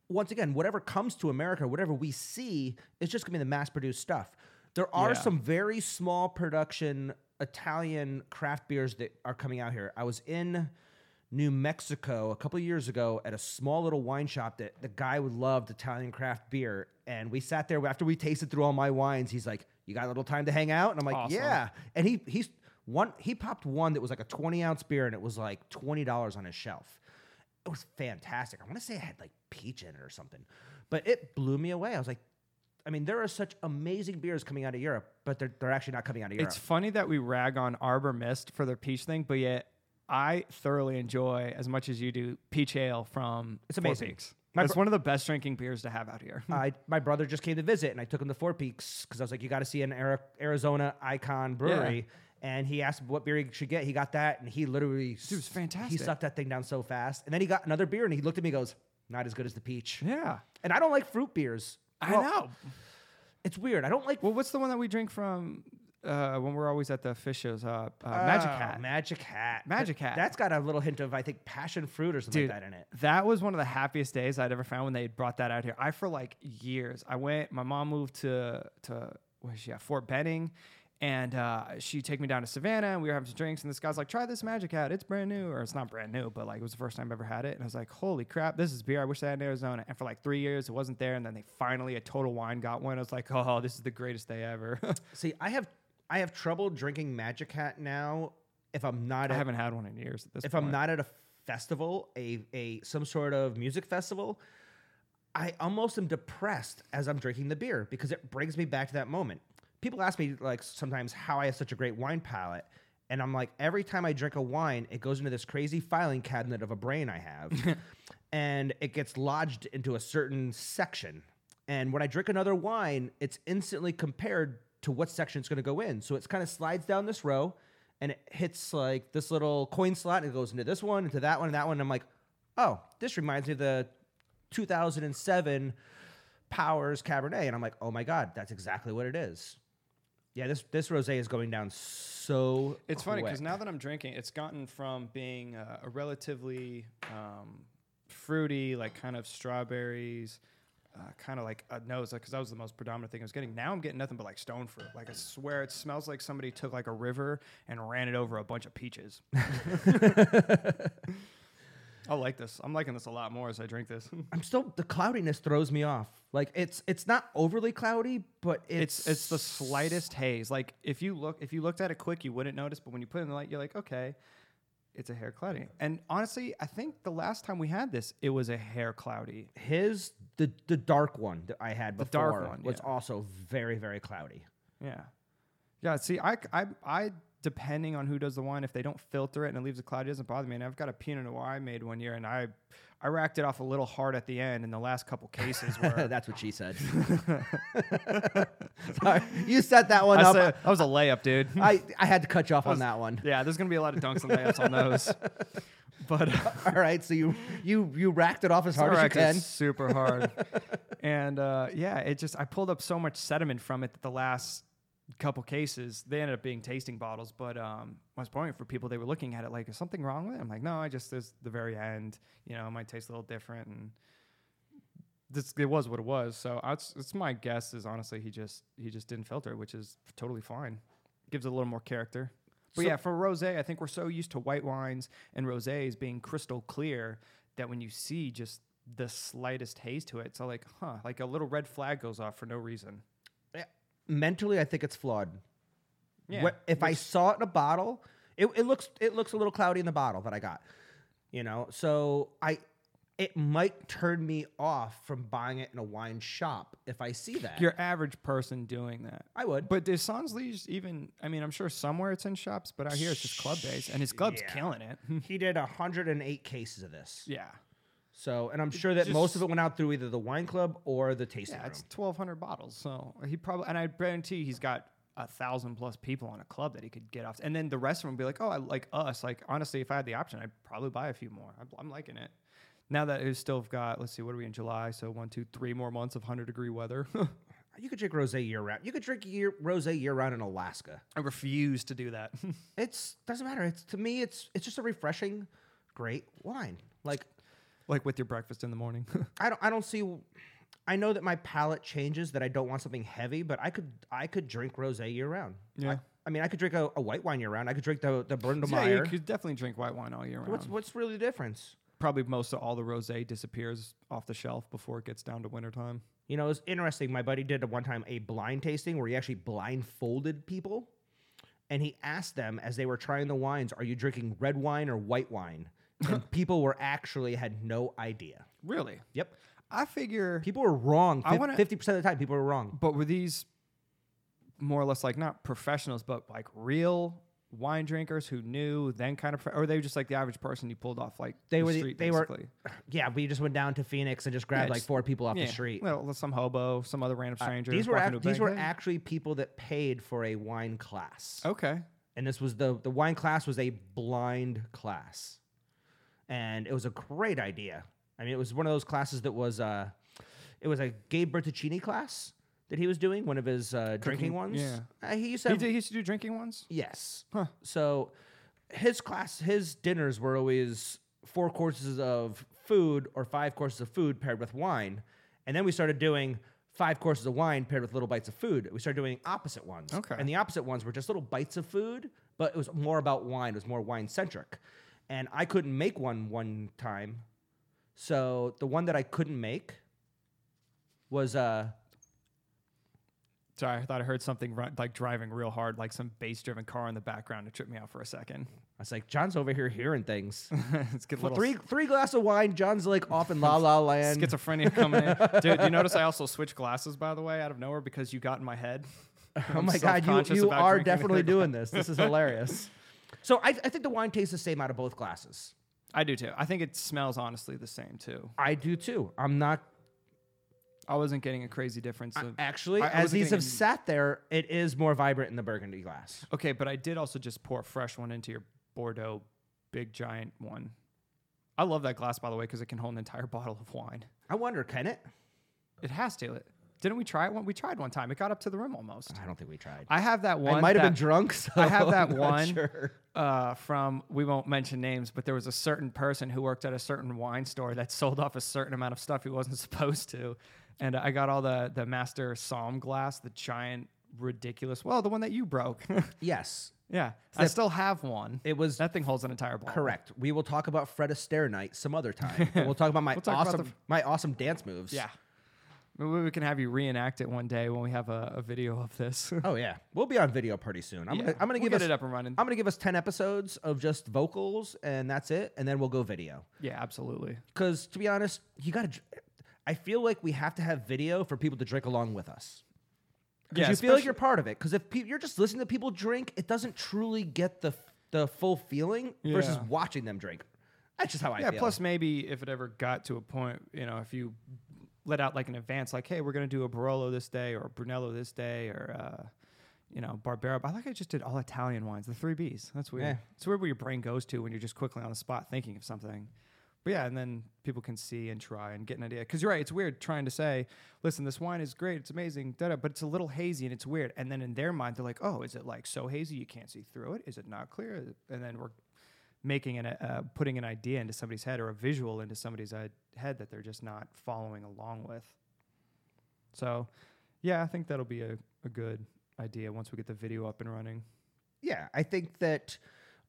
once again, whatever comes to America, whatever we see, is just going to be the mass produced stuff. There are Yeah. some very small production Italian craft beers that are coming out here. I was in New Mexico a couple of years ago at a small little wine shop that the guy would loved Italian craft beer. And we sat there after we tasted through all my wines. He's like, You got a little time to hang out? And I'm like, Awesome. Yeah. And he he's one he popped one that was like a 20 ounce beer and it was like $20 on his shelf. It was fantastic. I want to say it had like peach in it or something. But it blew me away. I was like, I mean, there are such amazing beers coming out of Europe, but they're, they're actually not coming out of Europe. It's funny that we rag on Arbor Mist for their peach thing, but yet I thoroughly enjoy as much as you do peach ale from It's Four amazing. Peaks. My It's bro- one of the best drinking beers to have out here. I my brother just came to visit, and I took him to Four Peaks because I was like, "You got to see an Arizona icon brewery." And he asked what beer he should get. He got that, and he literally it was fantastic. He sucked that thing down so fast, and then he got another beer, and he looked at me, and goes, "Not as good as the peach." yeah, And I don't like fruit beers. I Well, know. it's weird. I don't like Well, what's the one that we drink from uh, when we're always at the fish shows? Uh, uh, Magic Hat. Magic Hat. Magic Hat. That's got a little hint of I think passion fruit or something Dude, like that in it. That was one of the happiest days I'd ever found when they brought that out here. I for like years. I went. My mom moved to to where's she at Fort Benning, and uh, she'd take me down to Savannah, and we were having some drinks. And this guy's like, "Try this Magic Hat. It's brand new, or it's not brand new, but like it was the first time I ever had it." And I was like, "Holy crap, this is beer. I wish I had in Arizona." And for like three years, it wasn't there. And then they finally a Total Wine got one. I was like, "Oh, this is the greatest day ever." See, I have I have trouble drinking Magic Hat now if I'm not I at, haven't had one in years. At this if point. I'm not at a festival, a a some sort of music festival. I almost am depressed as I'm drinking the beer because it brings me back to that moment. People ask me like sometimes how I have such a great wine palate. And I'm like, every time I drink a wine, it goes into this crazy filing cabinet of a brain I have. and it gets lodged into a certain section. And when I drink another wine, it's instantly compared to what section it's going to go in. So it kind of slides down this row and it hits like this little coin slot and it goes into this one, into that one, and that one. And I'm like, oh, this reminds me of the 2007 Powers Cabernet. And I'm like, oh my God, that's exactly what it is. Yeah, this this rosé is going down so. It's funny because now that I'm drinking, it's gotten from being uh, a relatively um, fruity, like kind of strawberries, uh, kind of like a nose, because that was the most predominant thing I was getting. Now I'm getting nothing but like stone fruit. Like I swear, it smells like somebody took like a river and ran it over a bunch of peaches. I like this. I'm liking this a lot more as I drink this. I'm still the cloudiness throws me off. Like it's it's not overly cloudy, but it's it's it's the slightest haze. Like if you look if you looked at it quick, you wouldn't notice, but when you put it in the light, you're like, okay, it's a hair cloudy. And honestly, I think the last time we had this, it was a hair cloudy. his the the dark one that I had The before dark one, was yeah. also very very cloudy. Yeah, yeah. See, I I I depending on who does the wine, if they don't filter it and it leaves a cloud, it doesn't bother me. And I've got a Pinot Noir I made one year, and I I racked it off a little hard at the end. And the last couple cases were. That's what she said. Sorry, you set that one I up. said, that was a layup, dude. I, I had to cut you off on that one. yeah, there's gonna be a lot of dunks and layups on those. But uh, All right, so you you you racked it off as hard as you can. super hard. and uh, yeah, it just I pulled up so much sediment from it that the last couple cases they ended up being tasting bottles. But um, I was pouring it for people. They were looking at it like, is something wrong with it? I'm like, no, I just there's the very end. You know, it might taste a little different and. This, it was what it was, so it's, it's my guess is honestly he just he just didn't filter it, which is totally fine. Gives it a little more character. But So- yeah, for rosé, I think we're so used to white wines and rosés being crystal clear that when you see just the slightest haze to it, it's all like, huh, like a little red flag goes off for no reason. Mentally, I think it's flawed. Yeah, What- if I saw it in a bottle, it, it looks it looks a little cloudy in the bottle that I got. You know, so I it might turn me off from buying it in a wine shop if I see that. your average person doing that. I would. But is Sansley's even? I mean, I'm sure somewhere it's in shops, but out here it's just club based, and his club's Yeah. killing it. he did 108 cases of this. yeah, So, and I'm sure that most of it went out through either the wine club or the tasting yeah, room. it's 1,200 bottles. So he probably, and I guarantee he's got a thousand plus people on a club that he could get off. And then the rest of them would be like, oh, I like us. Like honestly, if I had the option, I'd probably buy a few more. I'm, I'm liking it. Now that it's still got, let's see, what are we in July? So one, two, three more months of hundred degree weather. You could drink rosé year round. You could drink year, rosé year round in Alaska. I refuse to do that. It's doesn't matter. It's to me, it's it's just a refreshing, great wine. Like like with your breakfast in the morning. I don't I don't see. I know that my palate changes. That I don't want something heavy, but I could I could drink rosé year round. Yeah. I, I mean, I could drink a, a white wine year round. I could drink the the Bründlmayer. yeah, you could definitely drink white wine all year round. What's what's really the difference? Probably most of all the rosé disappears off the shelf before it gets down to wintertime. You know, it's interesting. My buddy did at one time a blind tasting where he actually blindfolded people, and he asked them as they were trying the wines, "Are you drinking red wine or white wine?" And people were actually had no idea. Really? Yep, I figure people were wrong. I wanna- Fifty percent of the time, people were wrong. But were these more or less like not professionals, but like real wine drinkers who knew then kind of, or they were they just like the average person you pulled off like They the were the- street, they were- basically? Yeah, we just went down to Phoenix and just grabbed like just- four people off the street. Well, some hobo, some other random Uh, stranger. these were walking ac- to a these bank, were hey. actually people that paid for a wine class. okay. and this was the the wine class was a blind class, and it was a great idea. I mean, it was one of those classes that was uh, it was a Gabe Bertuccini class that he was doing, one of his uh, drinking Cooking, ones. yeah. uh, he used to He, did, he used to do drinking ones. yes. Huh. So his class, his dinners were always four courses of food or five courses of food paired with wine, and then we started doing. Five courses of wine paired with little bites of food. We started doing opposite ones. Okay. And the opposite ones were just little bites of food, but it was more about wine. It was more wine centric. And I couldn't make one one time. So the one that I couldn't make was uh Sorry, I thought I heard something ru- like driving real hard, like some bass-driven car in the background. It tripped me out for a second. I was like, John's over here hearing things. it's good For little three three glass of wine, John's like off in La La Land. schizophrenia coming in. Dude, do you notice I also switched glasses by the way out of nowhere because you got in my head? oh my god, you, you are definitely doing this. This is hilarious. So I, I think the wine tastes the same out of both glasses. I do too. I think it smells honestly the same too. I do too. I'm not I wasn't getting a crazy difference. Of, actually I- I as these have any- sat there, it is more vibrant in the burgundy glass. okay, but I did also just pour a fresh one into your Bordeaux big giant one. I love that glass by the way because it can hold an entire bottle of wine. I wonder, can it? It has to. Didn't we try it? One? We tried one time. It got up to the rim almost. I don't think we tried. I have that one. I might have been drunk. So I have that I'm not one. sure. uh, from we won't mention names, but there was a certain person who worked at a certain wine store that sold off a certain amount of stuff he wasn't supposed to, and I got all the the master Somm glass, the giant ridiculous, well, the one that you broke. Yes, yeah, I still have one. it was That thing holds an entire bottle. correct. We will talk about Fred Astaire night some other time. And we'll talk about my We'll talk about awesome the- my awesome dance moves. Yeah. Maybe we can have you reenact it one day when we have a, a video of this. Oh yeah, we'll be on video pretty soon. I'm Yeah, gonna I'm gonna we'll give get us it up and running. I'm gonna give us ten episodes of just vocals and that's it, and then we'll go video. yeah, absolutely. Because to be honest, you gotta. dr- I feel like we have to have video for people to drink along with us. Because Yeah, you feel like especially- you're part of it. Because if pe- you're just listening to people drink, it doesn't truly get the the full feeling versus Yeah. watching them drink. That's just how I feel. yeah, feel. plus maybe if it ever got to a point, you know, if you let out like an advance, like, hey, we're gonna do a Barolo this day or a Brunello this day or uh, you know, Barbera. I like I just did all Italian wines, the three Bs. That's weird. Yeah. It's weird where your brain goes to when you're just quickly on the spot thinking of something. But yeah, and then people can see and try and get an idea. Because you're right, it's weird trying to say, listen, this wine is great, it's amazing, da da, but it's a little hazy and it's weird. And then in their mind, they're like, oh, is it like so hazy you can't see through it? Is it not clear? And then we're making an uh, putting an idea into somebody's head or a visual into somebody's head that they're just not following along with. So, yeah, I think that'll be a, a good idea once we get the video up and running. yeah, I think that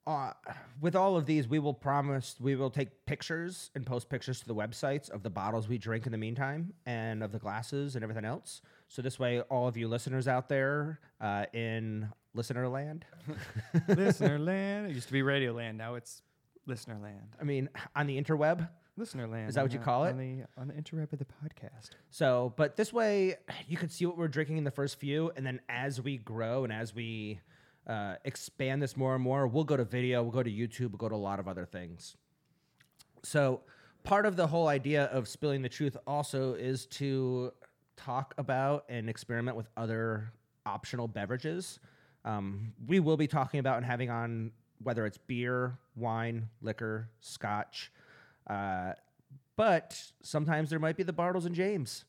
uh, with all of these, we will promise we will take pictures and post pictures to the websites of the bottles we drink in the meantime and of the glasses and everything else. So this way, all of you listeners out there uh, in listener land, listener land. It used to be radio land. Now it's listener land. I mean, on the interweb. Listener land. Is that what you call it? On the on the interweb of the podcast. So, but this way, you can see what we're drinking in the first few, and then as we grow and as we uh, expand this more and more, we'll go to video, we'll go to YouTube, we'll go to a lot of other things. So, part of the whole idea of spilling the truth also is to talk about and experiment with other optional beverages. Um, we will be talking about and having on whether it's beer, wine, liquor, scotch. Uh, but sometimes there might be the Bartles and Jaymes.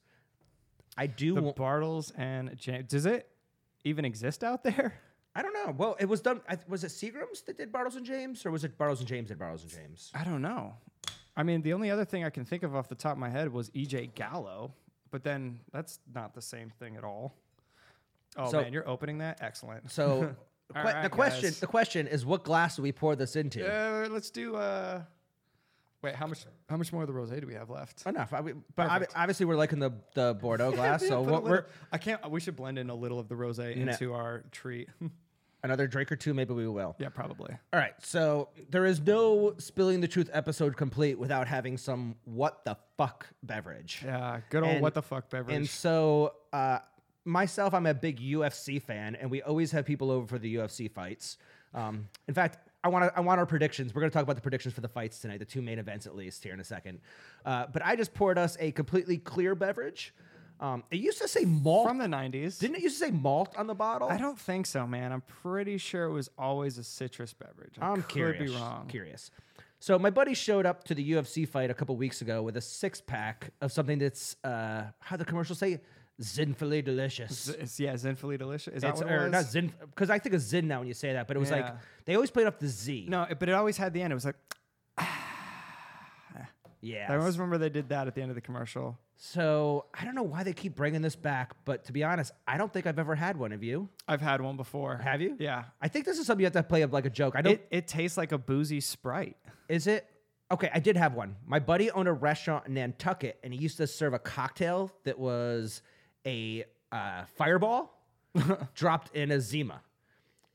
I do. The wa- Bartles and Jaymes. Does it even exist out there? I don't know. Well, it was done. Was it Seagram's that did Bartles and Jaymes, or was it Bartles and Jaymes did Bartles and Jaymes? I don't know. I mean, the only other thing I can think of off the top of my head was EJ Gallo, but then that's not the same thing at all. Oh So- man, you're opening that? Excellent. So All que- right, the question, guys. the question is, what glass do we pour this into? Uh, let's do. Uh, wait, how much? How much more of the rosé do we have left? Enough. I mean, but obvi- Perfect. obviously, we're liking the the Bordeaux glass. So put a what little- we're I can't. We should blend in a little of the rosé No. into our treat. another drink or two. Maybe we will. yeah, probably. All right. So there is no spilling the truth episode complete without having some what the fuck beverage. Yeah, good old And- what the fuck beverage. And so, uh, myself, I'm a big UFC fan, and we always have people over for the UFC fights. Um, in fact, I want I want our predictions. We're going to talk about the predictions for the fights tonight, the two main events at least here in a second. Uh, but I just poured us a completely clear beverage. Um, it used to say malt. From the 90s. Didn't it used to say malt on the bottle? I don't think so, man. I'm pretty sure it was always a citrus beverage. I I'm could curious. be wrong. Curious. So my buddy showed up to the UFC fight a couple weeks ago with a six pack of something that's uh, how the commercials say zinfully delicious. Z- yeah, Zinfully delicious. Is that It's what it or was? not Zin because I think of Zin now when you say that, but it was like they always played off the Z. No, it- but it always had the end. It was like yeah. I always remember they did that at the end of the commercial. So I don't know why they keep bringing this back, but to be honest, I don't think I've ever had one. of you? I've had one before. Have you? Yeah. I think this is something you have to play up like a joke. I don't. It, it tastes like a boozy Sprite. Is it? Okay, I did have one. My buddy owned a restaurant in Nantucket, and he used to serve a cocktail that was a uh, fireball dropped in a Zima.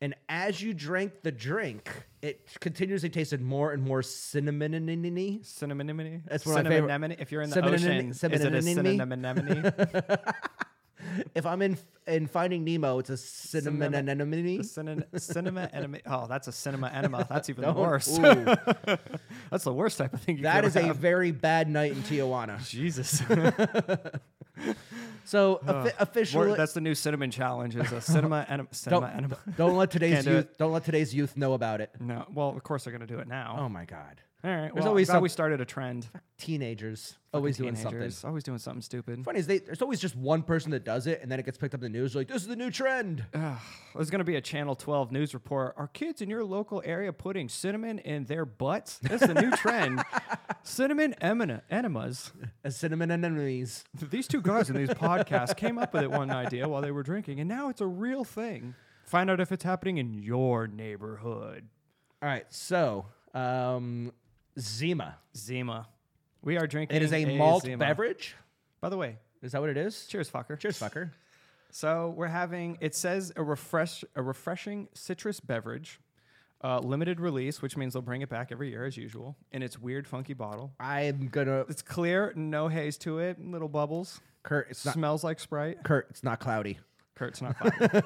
And as you drank the drink, it continuously tasted more and more cinnamon-y. Cinnamon That's one of my favorite- Cinnamon- If you're in the Cinnamon- ocean, is it a cinnamon- cinnamon? If I'm in in Finding Nemo, it's a cinnamon Cinnamon- anemone. Cinnamon, cinema enema. Oh, that's a cinema enema. That's even Don't- worse. ooh. that's the worst type of thing you That is a have. very bad night in Tijuana. Jesus. So offi- officially, that's the new cinnamon challenge. Is a cinema enema. Cinema don't, enema. don't let today's Can't do youth don't let today's youth know about it. No. Well, of course they're gonna do it now. Oh my god, All right. There's Well, always glad we started a trend. teenagers always doing something. Always doing something stupid. Funny is they, there's always just one person that does it, and then it gets picked up in the news like this is the new trend. Ugh, There's going to be a Channel 12 news report. Are kids in your local area putting cinnamon in their butts? That's the new trend. cinnamon emina- enemas. As cinnamon enemies. These two guys in these podcasts came up with it one idea while they were drinking, and now it's a real thing. Find out if it's happening in your neighborhood. All right, so um, Zima. Zima. We are drinking. It is a malt Zima. beverage. By the way, Is that what it is? cheers, fucker. Cheers, fucker. So we're having. It says a refresh, a refreshing citrus beverage, uh, limited release, which means they'll bring it back every year as usual in its weird, funky bottle. I'm gonna It's clear, no haze to it, little bubbles. Kurt. It's not Smells like Sprite. Kurt. It's not cloudy. Kurt's not cloudy.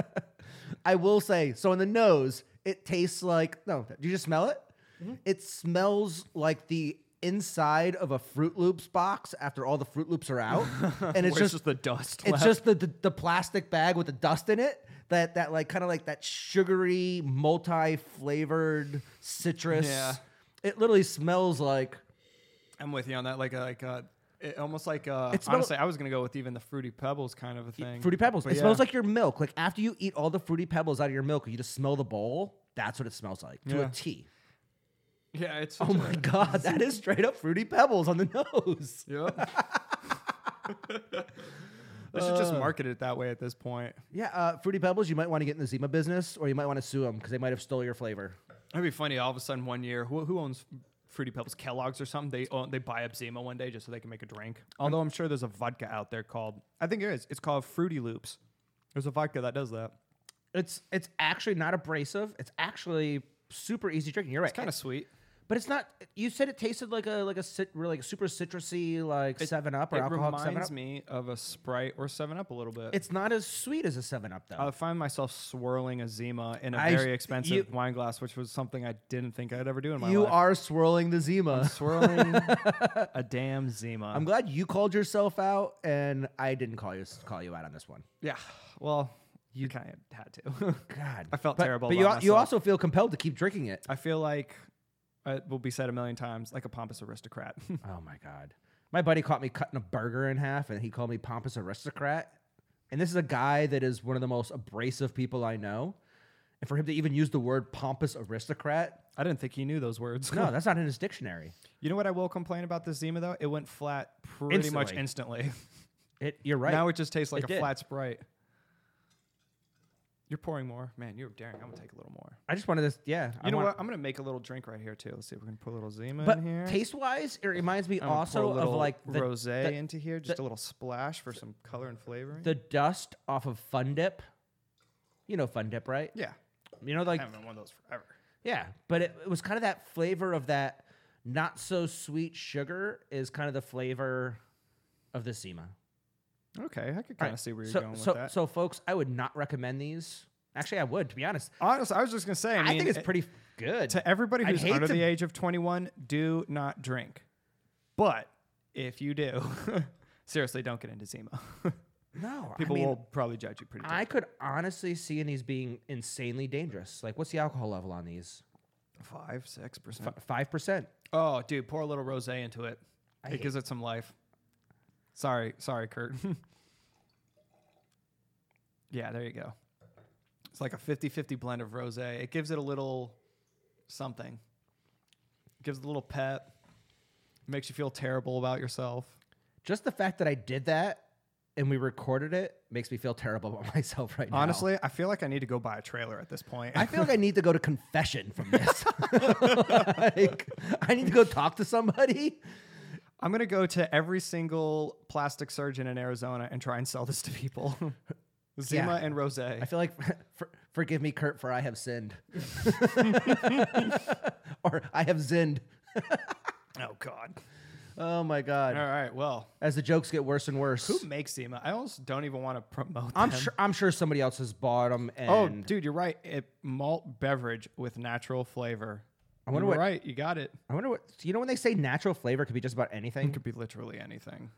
I will say, so in the nose, it tastes like no. Do you just smell it? Mm-hmm. It smells like the inside of a Fruit Loops box after all the Fruit Loops are out, and it's Where just the dust. it's left. just the, the the plastic bag with the dust in it. That that like kind of like that sugary, multi flavored citrus. Yeah. It literally smells like I'm with you on that. Like a, like a, it, almost like uh It smell- honestly, I was gonna go with even the fruity pebbles kind of a thing. Fruity Pebbles. But it smells like your milk. Like after you eat all the Fruity Pebbles out of your milk, you just smell the bowl. That's what it smells like to a Yeah. T. Yeah, it's. Oh my god, that is straight up Fruity Pebbles on the nose. Yep. they should just market it that way at this point. Yeah, uh, Fruity Pebbles, you might want to get in the Zima business, or you might want to sue them because they might have stole your flavor. That'd be funny. All of a sudden, one year, who, who owns Fruity Pebbles? Kellogg's or something. They own, they buy up Zima one day just so they can make a drink. Although I'm sure there's a vodka out there called. I think it is. It's called Fruity Loops. There's a vodka that does that. It's it's actually not abrasive. It's actually super easy drinking. You're right. It's kind of sweet. But it's not. You said it tasted like a like a cit, really like super citrusy like Seven Up or it alcoholic Seven reminds Up. me of a Sprite or Seven Up a little bit. It's not as sweet as a Seven Up though. I find myself swirling a Zima in a I- very expensive you- wine glass, which was something I didn't think I'd ever do in my you life. You are swirling the Zima. swirling a damn Zima. I'm glad you called yourself out, and I didn't call you call you out on this one. yeah. Well, You kind of had to. God, I felt But- terrible But you, you also feel compelled to keep drinking it. I feel like it will be said a million times, like a pompous aristocrat. Oh my god. My buddy caught me cutting a burger in half and he called me pompous aristocrat. And this is a guy that is one of the most abrasive people I know. And for him to even use the word pompous aristocrat, I didn't think he knew those words. no, that's not in his dictionary. You know what I will complain about this Zima though? It went flat pretty much Instantly. instantly. It, you're right. Now it just tastes like It a did. flat Sprite. You're pouring more, man. You're daring. I'm gonna take a little more. I just wanted this. yeah. I You know want- what? I'm gonna make a little drink right here too. Let's see if we can put a little Zima But in here. taste wise, it reminds me also of like the, rosé the- into here, just the- a little splash for some color and flavoring. the dust off of Fun Dip. You know Fun Dip, right? yeah, You know, like I haven't one of those forever. Yeah, but it, it was kind of that flavor of that not so sweet sugar is kind of the flavor of the Zima. Okay, I could kind of right, see where you're so, going so, with that. So, folks, I would not recommend these. Actually, I would, to be honest. Honestly, I was just gonna say. I, I, mean, think it's it- pretty good. to everybody who's under to- the age of 21. Do not drink, but if you do, seriously, don't get into Zima. no, People I mean, will probably judge you pretty. I I could honestly see in these being insanely dangerous. Like, what's the alcohol level on these? five, six percent. Five percent. Oh, dude, pour a little rosé into it. I it gives it some life. Sorry, sorry, Kurt. yeah, there you go. It's like a 50-50 blend of rosé. It gives it a little something. gives it a little pep. Makes you feel terrible about yourself. Just the fact that I did that and we recorded it makes me feel terrible about myself right now. Honestly, I feel like I need to go buy a trailer at this point. I feel like I need to go to confession from this. like, I need to go talk to somebody. I'm gonna go to every single plastic surgeon in Arizona and try and sell this to people. Zima Yeah. and rosé. I feel like, for, forgive me, Kurt, for I have sinned. or I have zinned. oh God. Oh my God. All right. Well, As the jokes get worse and worse. who makes Zima? I almost don't even want to promote. I'm them. sure. I'm sure somebody else has bought them. Oh, and Oh, dude, you're right. It malt beverage with natural flavor. I wonder what- right. You got it. I wonder what. You know when they say natural flavor, could be just about anything. It could be literally anything.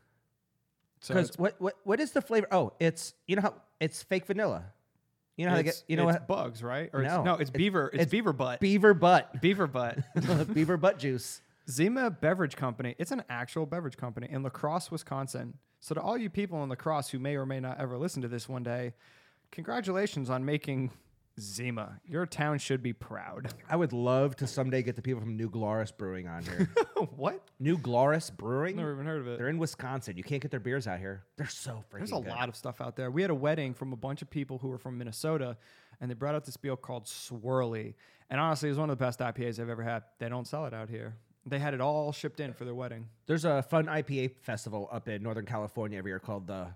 So Because it's, what what what is the flavor? Oh, it's you know how it's fake vanilla. You know how they get. You know it's what? bugs, right? Or No, it's, no, it's it's- beaver. It's, it's beaver butt. Beaver butt. beaver butt. Beaver butt juice. Zima Beverage Company. It's an actual beverage company in La Crosse, Wisconsin. So to all you people in La Crosse who may or may not ever listen to this one day, congratulations on making Zima. Your town should be proud. I would love to someday get the people from New Glarus Brewing on here. what? New Glarus Brewing. Never even heard of it. They're in Wisconsin. You can't get their beers out here. They're so freaking There's a good. lot of stuff out there. We had a wedding from a bunch of people who were from Minnesota, and they brought out this beer called Surly. And honestly, it was one of the best IPAs I've ever had. They don't sell it out here. They had it all shipped in for their wedding. There's a fun IPA festival up in Northern California every year called the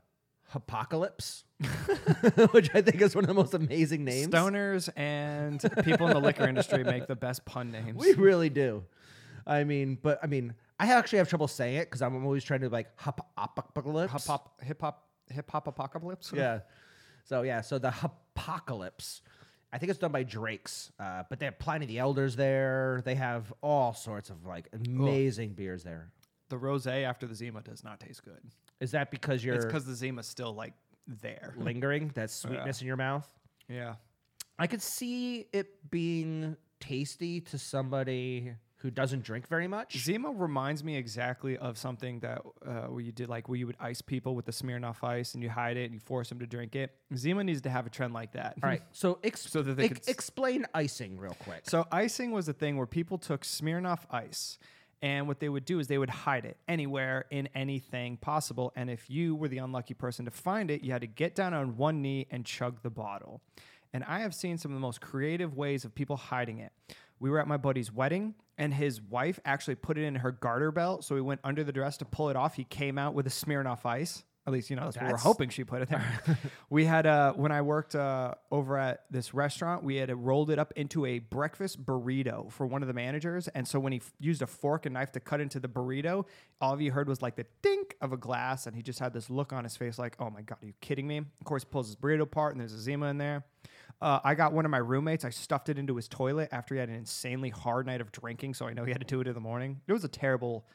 Apocalypse, which I think is one of the most amazing names. Stoners and people in the liquor industry make the best pun names. We really do. I mean, but I mean, I actually have trouble saying it because I'm always trying to like hop apocalypse. Hip hop, hip hop, hip hop apocalypse. Yeah. So yeah, so the apocalypse. I think it's done by Drake's, uh, but they have Pliny the Elders there. They have all sorts of like amazing beers there. The rosé after the Zima does not taste good. Is that because you're It's because the Zima's still like there. lingering that sweetness in your mouth? Yeah. I could see it being tasty to somebody who doesn't drink very much. Zima reminds me exactly of something that uh, where you did like where you would ice people with the Smirnoff ice and you hide it and you force them to drink it. Zima needs to have a trend like that. All right, so, ex- So that they ex- could s- explain icing real quick. So icing was a thing where people took Smirnoff ice and what they would do is they would hide it anywhere in anything possible. And if you were the unlucky person to find it, you had to get down on one knee and chug the bottle. And I have seen some of the most creative ways of people hiding it. We were at my buddy's wedding, and his wife actually put it in her garter belt. So he went under the dress to pull it off. He came out with a Smirnoff ice. At least, you know, that's, what we're hoping she put it there. we had, uh, when I worked uh, over at this restaurant, we had uh, rolled it up into a breakfast burrito for one of the managers. And so when he f- used a fork and knife to cut into the burrito, all of you heard was like the dink of a glass. And he just had this look on his face like, oh my God, are you kidding me? Of course, he pulls his burrito apart and there's a Zima in there. Uh, I got one of my roommates. I stuffed it into his toilet after he had an insanely hard night of drinking, so I know he had to do it in the morning. It was a terrible,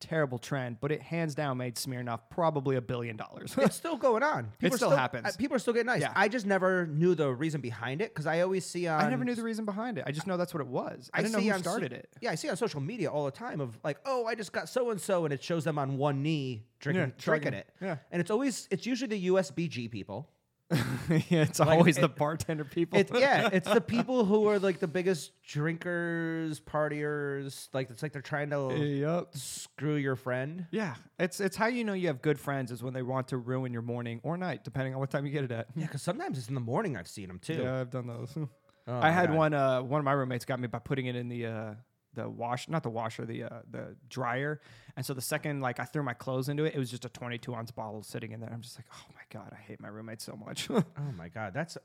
terrible trend, but it hands down made Smirnoff probably a billion dollars. it's still going on. It are still happens. uh, people are still getting nice. Yeah. I just never knew the reason behind it because I always see on. I never knew the reason behind it. I just know that's what it was. I, didn't know who on so- started it. Yeah, I see on social media all the time of like, oh, I just got so and so, and it shows them on one knee drinking, Yeah, drinking it. Yeah. and it's always it's usually the USBG people. yeah, it's Like, always the bartender people. It's yeah, it's the people who are like the biggest drinkers, partiers. Like it's like they're trying to yep. screw your friend. Yeah, it's it's how you know you have good friends is when they want to ruin your morning or night, depending on what time you get it at. Yeah, because sometimes it's in the morning. I've seen them too. Yeah, I've done those. Oh I had God. one. Uh, one of my roommates got me by putting it in the uh, the wash, not the washer, the uh, the dryer. And so the second like I threw my clothes into it, it was just a 22 ounce bottle sitting in there. I'm just like, oh my god, I hate my roommate so much. Oh my god, that's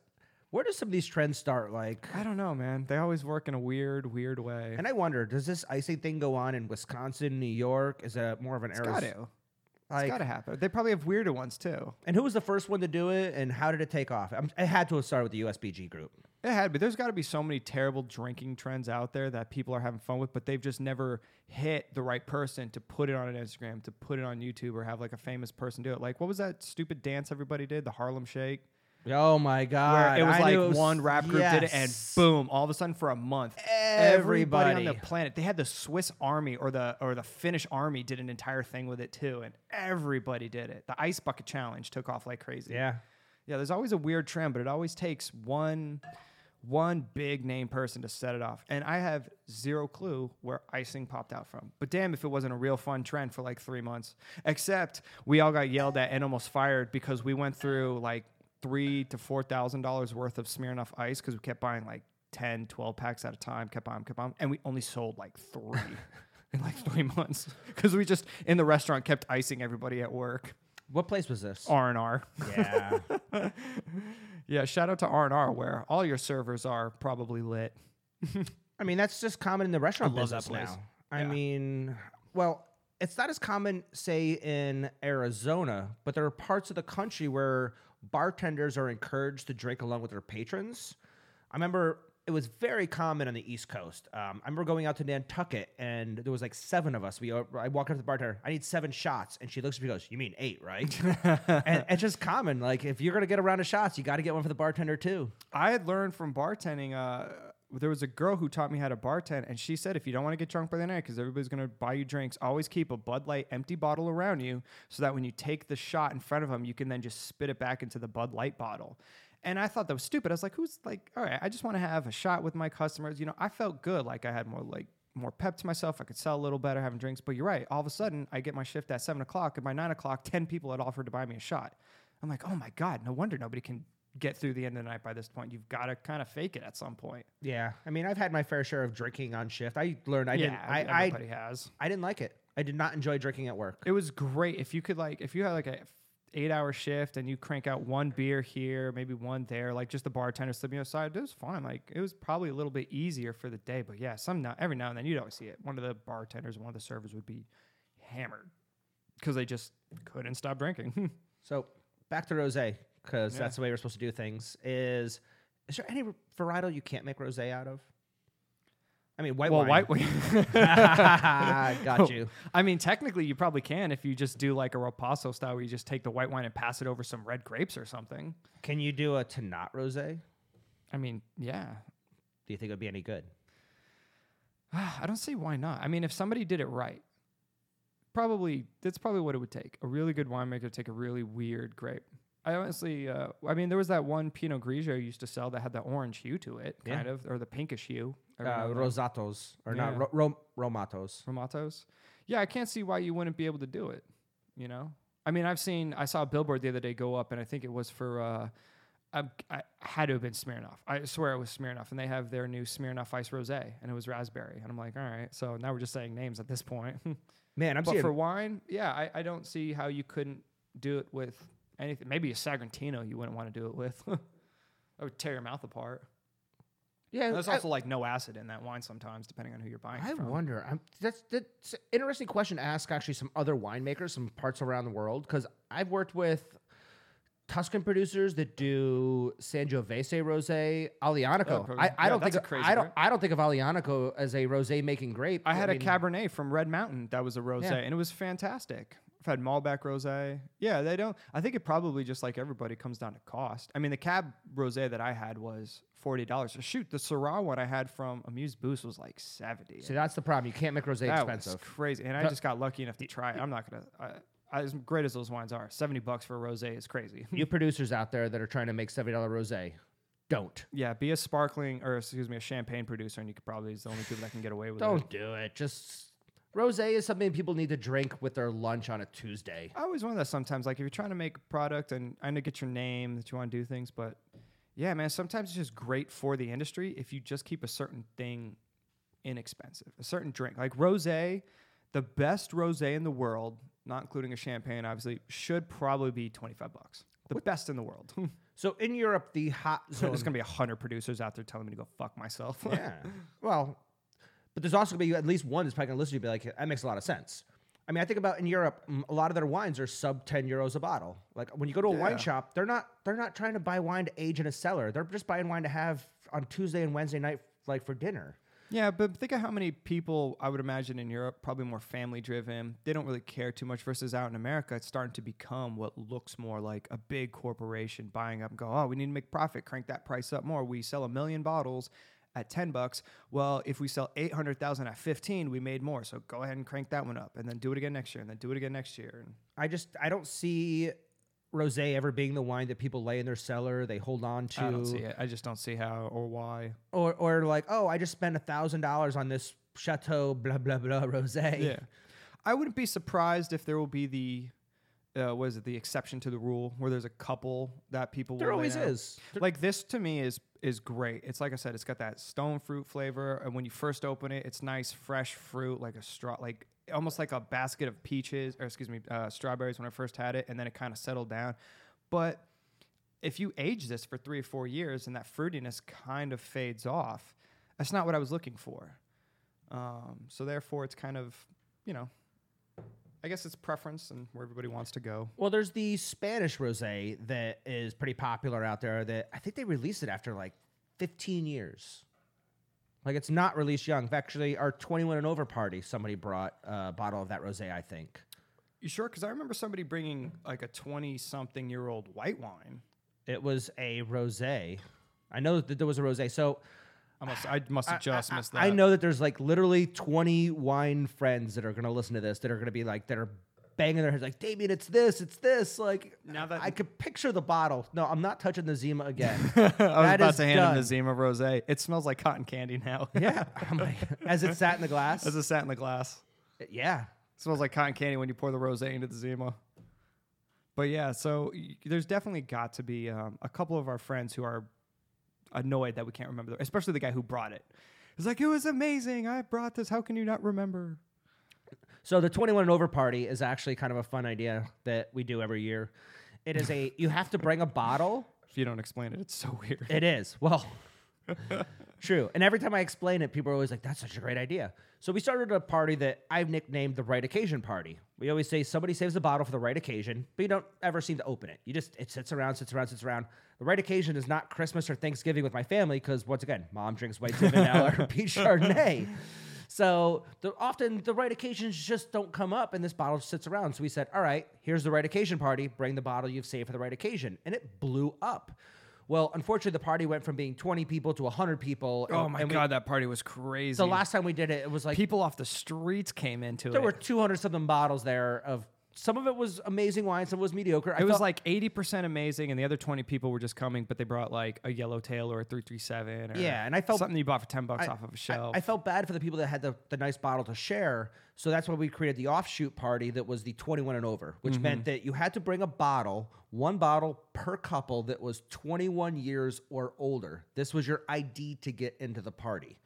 where do some of these trends start? Like, I don't know, man. They always work in a weird, weird way. and I wonder, does this icing thing go on in Wisconsin, New York? Is it more of an Arizona? Like, It's got to happen. They probably have weirder ones too. and who was the first one to do it, and how did it take off? I'm, it had to have started with the USBG group. It had, but there's got to be so many terrible drinking trends out there that people are having fun with, but they've just never hit the right person to put it on an Instagram, to put it on YouTube, or have like a famous person do it. Like, what was that stupid dance everybody did? The Harlem Shake, Oh my god! where it was I like it was- one rap group did it, and boom, all of a sudden for a month, everybody on the planet, they had the Swiss Army or the or the Finnish Army did an entire thing with it too, and everybody did it. The Ice Bucket Challenge took off like crazy. Yeah, Yeah, there's always a weird trend, but it always takes one one big name person to set it off. And I have zero clue where icing popped out from. But damn if it wasn't a real fun trend for like 3 months. Except we all got yelled at and almost fired because we went through like 3 to 4,000 dollars worth of Smirnoff ice cuz we kept buying like 10, 12 packs at a time, kept buying, kept buying, and we only sold like 3 in like 3 months cuz we just in the restaurant kept icing everybody at work. what place was this? R&R. Yeah, Yeah, shout out to R and R where all your servers are probably lit. I mean that's just common in the restaurant I love that business place. now. I Yeah. mean, well, it's not as common, say, in Arizona, but there are parts of the country where bartenders are encouraged to drink along with their patrons. I remember it was very common on the East Coast. Um, I remember going out to Nantucket, and there was like seven of us. We I walked up to the bartender. I need seven shots, and she looks at me, and goes, "You mean eight, right?" and it's just common. Like if you're gonna get a round of shots, you got to get one for the bartender too. I had learned from bartending. Uh, there was a girl who taught me how to bartend, and she said if you don't want to get drunk by the night, because everybody's gonna buy you drinks, always keep a Bud Light empty bottle around you, so that when you take the shot in front of them, you can then just spit it back into the Bud Light bottle. And I thought that was stupid. I was like, who's like, all right, I just want to have a shot with my customers. You know, I felt good, like I had more like more pep to myself. I could sell a little better having drinks. But you're right. All of a sudden, I get my shift at seven o'clock, and by nine o'clock, ten people had offered to buy me a shot. I'm like, oh my god, no wonder nobody can get through the end of the night by this point. You've got to kind of fake it at some point. Yeah, I mean, I've had my fair share of drinking on shift. I learned I didn't. yeah, I, I everybody has. I didn't like it. I did not enjoy drinking at work. It was great if you could like if you had like a eight hour shift and you crank out one beer here, maybe one there, like just the bartender slipping aside. It was fine. Like it was probably a little bit easier for the day. But yeah, some now every now and then you'd always see it. One of the bartenders, one of the servers would be hammered because they just couldn't stop drinking. So back to rosé because Yeah. that's the way we're supposed to do things. Is is there any varietal you can't make rosé out of? I mean, white well, white wine. white. Got you. I mean, technically, you probably can if you just do like a Ripasso style, where you just take the white wine and pass it over some red grapes or something. Can you do a Tannat rosé? I mean, yeah. Do you think it would be any good? I don't see why not. I mean, if somebody did it right, probably that's probably what it would take. A really good winemaker to take a really weird grape. I honestly, uh, I mean, there was that one Pinot Grigio used to sell that had the orange hue to it, Yeah. kind of, or the pinkish hue. Uh, rosatos or not Yeah. ro- romatos? Romatos. Yeah, I can't see why you wouldn't be able to do it. You know, I mean, I've seen, I saw a billboard the other day go up, and I think it was for, uh, I, I had to have been Smirnoff. I swear it was Smirnoff, and they have their new Smirnoff Ice Rosé, and it was raspberry, and I'm like, all right, so now we're just saying names at this point. Man, I'm but for wine, yeah, I, I don't see how you couldn't do it with anything. Maybe a Sagrantino you wouldn't want to do it with. that would tear your mouth apart. yeah, There's I- also like no acid in that wine sometimes, depending on who you're buying I from. wonder. I'm, that's that's an interesting question to ask. Actually, some other winemakers, some parts around the world, because I've worked with Tuscan producers that do Sangiovese rosé, Aglianico. Oh, I, I yeah, don't think a crazy I don't. I don't think of Aglianico as a rosé making grape. I had a mean, Cabernet from Red Mountain that was a rosé, Yeah. and it was fantastic. I've had Malbec rosé. Yeah, they don't. I think it probably just like everybody comes down to cost. I mean, the Cab rosé that I had was forty dollars. Shoot, the Syrah one I had from Amuse Bouche was like seventy. See, that's the problem. You can't make rosé that expensive. was crazy, and I just got lucky enough to try it. I'm not gonna. I, as great as those wines are, seventy bucks for a rosé is crazy. you producers out there that are trying to make seventy dollar rosé, don't. yeah, be a sparkling or excuse me, a champagne producer, and you could probably is the only people that can get away with it. Don't do it. Just rosé is something people need to drink with their lunch on a Tuesday. I always wonder that sometimes, like if you're trying to make a product and I know get your name that you want to do things, but yeah, man, sometimes it's just great for the industry if you just keep a certain thing inexpensive, a certain drink like rosé. The best rosé in the world, not including a champagne, obviously, should probably be twenty five bucks. The best in the world. So in Europe, the hot so zone. there's gonna be a hundred producers out there telling me to go fuck myself. yeah. Well, but there's also gonna be at least one that's probably gonna listen to you and be like, that makes a lot of sense. I mean, I think about in Europe, a lot of their wines are sub ten euros a bottle. Like when you go to a Yeah. wine shop, they're not they're not trying to buy wine to age in a cellar. They're just buying wine to have on Tuesday and Wednesday night, like for dinner. Yeah, but think of how many people I would imagine in Europe, probably more family driven. They don't really care too much. Versus out in America, it's starting to become what looks more like a big corporation buying up and go, oh, we need to make profit, crank that price up more. We sell a million bottles at 10 bucks. Well, if we sell 800,000 at 15, we made more. So go ahead and crank that one up and then do it again next year and then do it again next year. And I just I don't see rosé ever being the wine that people lay in their cellar. They hold on to. I don't see it. I just don't see how or why. or or like, oh, I just spent a thousand dollars on this chateau blah blah blah rosé. Yeah. I wouldn't be surprised if there will be the, uh, what is it, the exception to the rule where there's a couple that people There will always out. is. Like this to me is is great. It's like I said, it's got that stone fruit flavor, and when you first open it, it's nice fresh fruit, like a straw, like almost like a basket of peaches, or excuse me, uh, strawberries when I first had it, and then it kind of settled down. But if you age this for three or four years and that fruitiness kind of fades off, that's not what I was looking for. Um, so therefore, it's kind of, you know, I guess it's preference and where everybody wants to go. Well, there's the Spanish rosé that is pretty popular out there. That I think they released it after like 15 years. Like it's not released young. Actually, our 21 and over party, somebody brought a bottle of that rosé. I think. You sure? Because I remember somebody bringing like a twenty-something-year-old white wine. It was a rosé. I know that there was a rosé. So I must, I must have just I, missed that. I know that there's like literally 20 wine friends that are going to listen to this that are going to be like that are banging their heads like Damien, it's this, it's this. Like Now that- I could picture the bottle. No, I'm not touching the Zima again. I was That about to hand done. him the Zima Rosé. It smells like cotton candy now. yeah, I'm like, as it sat in the glass. As it sat in the glass. yeah, It smells like cotton candy when you pour the rosé into the Zima. But yeah, so y- there's definitely got to be um, a couple of our friends who are annoyed that we can't remember, the, especially the guy who brought it. He's like, it was amazing. I brought this. How can you not remember? So the 21 and over party is actually kind of a fun idea that we do every year. It is a you have to bring a bottle. If you don't explain it, it's so weird. It is. Well, true. And every time I explain it, people are always like, that's such a great idea. So we started a party that I've nicknamed the right occasion party. We always say somebody saves the bottle for the right occasion, but you don't ever seem to open it. You just, it sits around, sits around, sits around. The right occasion is not Christmas or Thanksgiving with my family because, once again, mom drinks white Zinfandel or peach Chardonnay. So the, often the right occasions just don't come up, and this bottle sits around. So we said, "All right, here's the right occasion party. Bring the bottle you've saved for the right occasion," and it blew up. Well, unfortunately, the party went from being 20 people to 100 people. Oh my we- god, that party was crazy. the last time we did it, it was like people off the streets came into there it. There were 200 something bottles there of some of it was amazing wine, some was mediocre. I it was like 80% amazing, and the other 20 people were just coming, but they brought like a yellowtail or a 337 or Yeah, and I felt- something you bought for 10 bucks I- off of a shelf. I, felt bad for the people that had the, the nice bottle to share. So that's why we created the offshoot party that was the 21 and over, which Mm-hmm. meant that you had to bring a bottle, one bottle per couple that was 21 years or older. This was your ID to get into the party.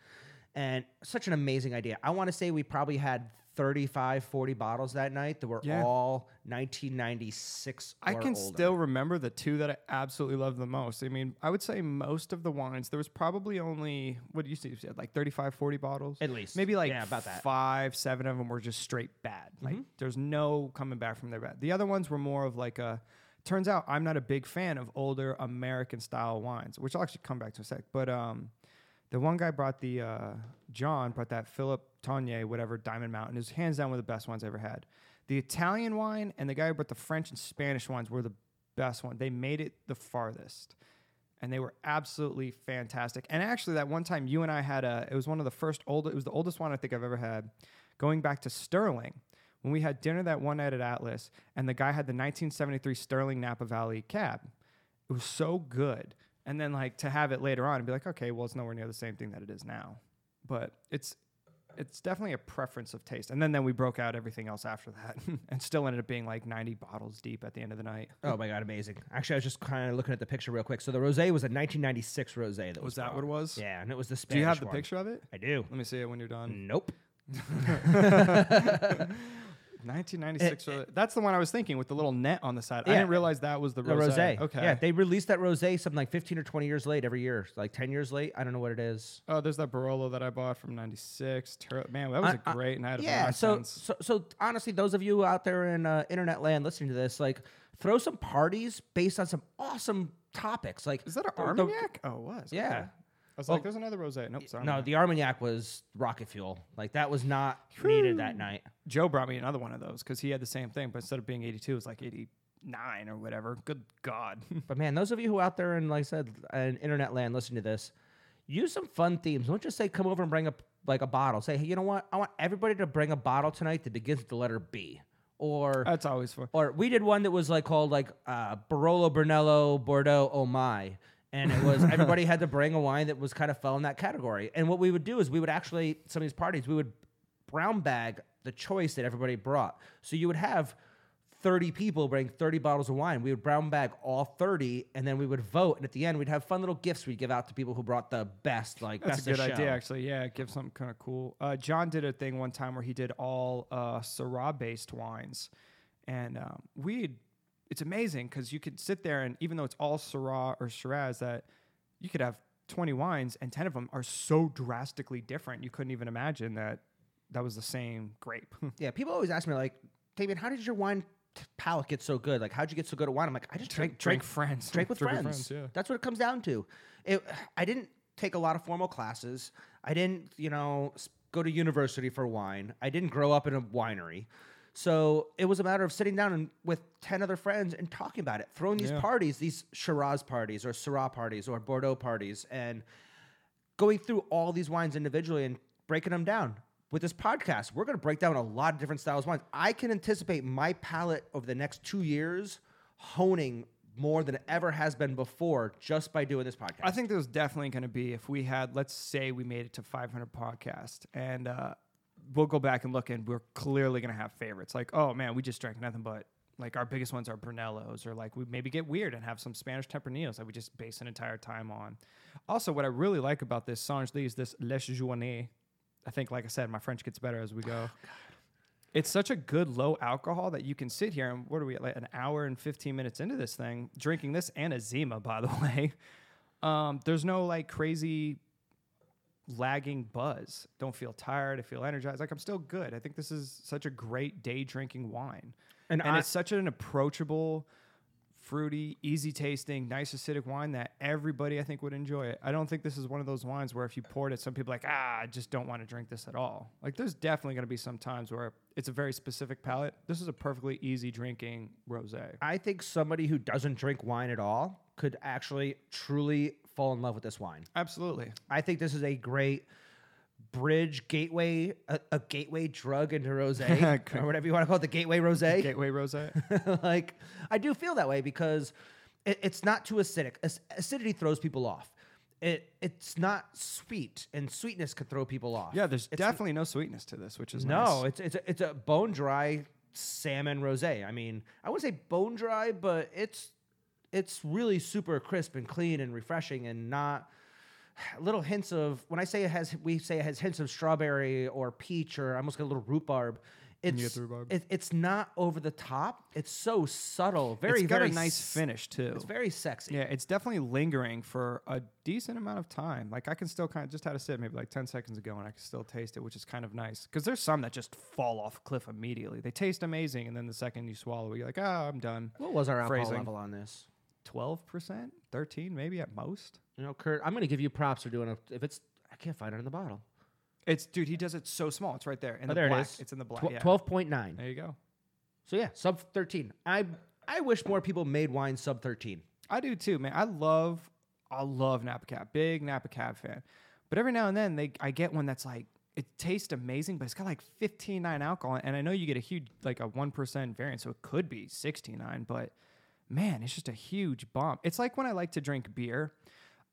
And such an amazing idea. I want to say we probably had 35, 40 bottles that night that were Yeah. all 1996 I can older. still remember the two that I absolutely loved the most. I mean, I would say most of the wines, there was probably only, what do you say, you said, like 35, 40 bottles? At least. Maybe like Yeah, about that. five, seven of them were just straight bad. Like there's no coming back from their bad. The other ones were more of like a turns out I'm not a big fan of older American style wines, which I'll actually come back to in a sec. But um, the one guy brought the uh, John brought that Philip Togni, whatever Diamond Mountain. is hands down one of the best wines I ever had. The Italian wine and the guy who brought the French and Spanish wines were the best one. They made it the farthest. And they were absolutely fantastic. And actually, that one time you and I had a, it was one of the first old, it was the oldest one I think I've ever had. Going back to Sterling, when we had dinner that one night at Atlas, and the guy had the 1973 Sterling Napa Valley cab. It was so good. And then like to have it later on and be like, okay, well, it's nowhere near the same thing that it is now. But it's it's definitely a preference of taste. And then then we broke out everything else after that, and still ended up being like 90 bottles deep at the end of the night. Oh my god, amazing! Actually, I was just kind of looking at the picture real quick. So the rosé was a 1996 rosé. That was, Was that brought. what it was? Yeah, and it was the Spanish. Do you have the one. picture of it? I do. Let me see it when you're done. Nope. 1996. uh, that's the one I was thinking with the little net on the side. I didn't realize that was the The rosé. rosé. Okay. Yeah, they released that rosé something like 15 or 20 years late every year, like 10 years late. I don't know what it is. Oh, there's that Barolo that I bought from '96. Man, that was I- a I- great night. Yeah. So, so, so honestly, those of you out there in uh, internet land listening to this, like, throw some parties based on some awesome topics. Like, is that an the- the- Armagnac? oh, it was. Yeah. Okay. I was Well- like, there's another rosé. Nope, sorry. No, the Armagnac was rocket fuel. Like that was not needed that night. Joe brought me another one of those because he had the same thing, but instead of being 82, it was like 89 or whatever. Good God. But man, those of you who out there in like I said, in internet land listening to this, use some fun themes. Don't just say come over and bring up like a bottle. Say, hey, you know what? I want everybody to bring a bottle tonight that begins with the letter B. Or That's always fun. or we did one that was like called like uh, Barolo, Brunello, Bordeaux, Oh My. And it was everybody had to bring a wine that was kind of fell in that category. And what we would do is we would actually some of these parties we would brown bag the choice that everybody brought. So you would have 30 people bring 30 bottles of wine. We would brown bag all 30 and then we would vote. And at the end, we'd have fun little gifts we'd give out to people who brought the best, like That's best a good idea, actually. Yeah, give something kind of cool. Uh, John did a thing one time where he did all uh, Syrah based wines. And um, we, it's amazing because you could sit there and even though it's all Syrah or Shiraz, that you could have 20 wines and 10 of them are so drastically different. You couldn't even imagine that that was the same grape. Yeah, people always ask me, like, David, how did your wine t- palate get so good? Like, how'd you get so good at wine? I'm like, I just drank, drink drank friends. Drink with Drink friends. yeah. That's what it comes down to. It, I didn't take a lot of formal classes. I didn't, you know, go to university for wine. I didn't grow up in a winery. So it was a matter of sitting down and with 10 other friends and talking about it, throwing these Yeah. parties, these Shiraz parties or Syrah parties or Bordeaux parties, and going through all these wines individually and breaking them down. With this podcast, we're going to break down a lot of different styles of wines. I can anticipate my palate over the next two years honing more than it ever has been before just by doing this podcast. I think there's definitely going to be if we had, let's say, we made it to 500 podcast, and uh, we'll go back and look, and we're clearly going to have favorites. Like, oh man, we just drank nothing but like our biggest ones are Brunellos, or like we maybe get weird and have some Spanish Tempranillos that we just base an entire time on. Also, what I really like about this Sange is this Les Journées. I think, like I said, my French gets better as we go. It's such a good low alcohol that you can sit here and what are we at, like an hour and 15 minutes into this thing drinking this and a Zima, by the way. Um, there's no like crazy lagging buzz. Don't feel tired. I feel energized. Like I'm still good. I think this is such a great day drinking wine. And And, I- it's such an approachable, fruity, easy tasting, nice acidic wine that everybody I think would enjoy it. I don't think this is one of those wines where if you poured it, some people are like, ah, I just don't want to drink this at all. Like there's definitely going to be some times where it's a very specific palate. This is a perfectly easy drinking rosé. I think somebody who doesn't drink wine at all could actually truly fall in love with this wine. Absolutely. I think this is a great bridge gateway, a, a gateway drug into rosé, or whatever you want to call it, the gateway rosé. Gateway rosé. like I do feel that way because it, it's not too acidic. Ac- acidity throws people off. It it's not sweet, and sweetness could throw people off. yeah, there's It's- definitely no sweetness to this, which is no. nice. It's it's a, it's a bone dry salmon rosé. I mean, I wouldn't say bone dry, but it's it's really super crisp and clean and refreshing, and not little hints of when I say it has we say it has hints of strawberry or peach or I almost get a little rhubarb. It's rhubarb. it, it's not over the top. It's so subtle. Very it's got very a nice s- finish too. It's very sexy. Yeah, it's definitely lingering for a decent amount of time. Like I can still kind of just had a sip maybe like 10 seconds ago and I can still taste it, which is kind of nice. Because there's some that just fall off cliff immediately. They taste amazing, and then the second you swallow it, you're like, oh, I'm done. What was our alcohol Phrasing. level on this? 12%? 13 maybe at most? You know, Kurt, I'm going to give you props for doing it. If it's, I can't find it in the bottle. It's, dude, he does it so small. It's right there. In Oh, the there black. is. It's in the black. Tw- yeah. 12.9. There you go. So yeah, sub 13. I I wish more people made wine sub 13. I do too, man. I love, I love Napa Cab. Big Napa Cab fan. But every now and then, they I get one that's like it tastes amazing, but it's got like 15.9 alcohol, and I know you get a huge like a one percent variance, so it could be 69. But man, it's just a huge bump. It's like when I like to drink beer.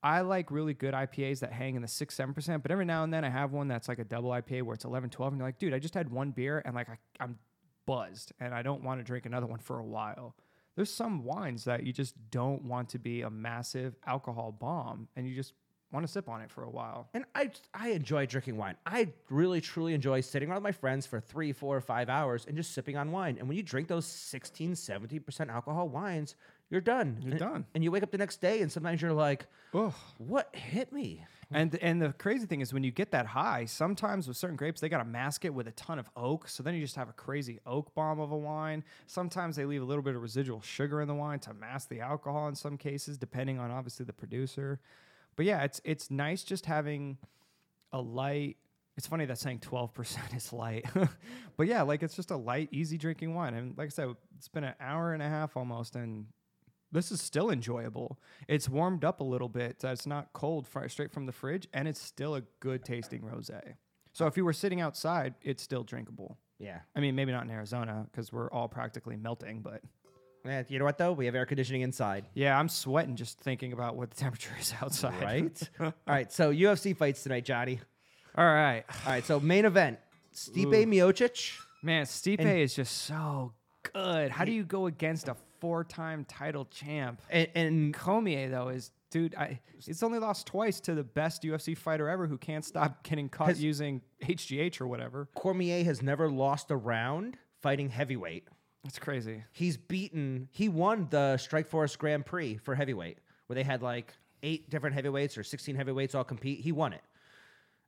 I like really good IPAs that hang in the six, seven percent, but every now and then I have one that's like a double IPA where it's 11, 12, and you're like, dude, I just had one beer and like I, I'm buzzed and I don't want to drink another one for a while. There's some wines that you just don't want to be a massive alcohol bomb and you just want to sip on it for a while. And I I enjoy drinking wine. I really truly enjoy sitting around with my friends for three, four, five hours and just sipping on wine. And when you drink those 16, 17% alcohol wines, you're done. You're And- done. And you wake up the next day and sometimes you're like, Ugh. what hit me? And and the crazy thing is when you get that high, sometimes with certain grapes they got to mask it with a ton of oak, so then you just have a crazy oak bomb of a wine. Sometimes they leave a little bit of residual sugar in the wine to mask the alcohol in some cases, depending on obviously the producer. But yeah, it's it's nice just having a light. It's funny that saying twelve percent is light, but yeah, like it's just a light, easy drinking wine. And like I said, it's been an hour and a half almost, and this is still enjoyable. It's warmed up a little bit. So it's not cold fri- straight from the fridge, and it's still a good tasting rosé. So if you were sitting outside, it's still drinkable. Yeah. I mean, maybe not in Arizona because we're all practically melting, but Eh, you know what though? We have air conditioning inside. yeah, I'm sweating just thinking about what the temperature is outside. Right? All right. So UFC fights tonight, Johnny. all right, All right. So main event Stipe Ooh. Miocic. man. Stipe And- is just so good. How do you go against a four-time title champ? And, and Cormier though is dude. I, it's only lost twice to the best UFC fighter ever who can't stop getting caught Has- using HGH or whatever. Cormier has never lost a round fighting heavyweight. It's crazy. He's beaten, he won the Strikeforce Grand Prix for heavyweight, where they had like eight different heavyweights or 16 heavyweights all compete. He won it.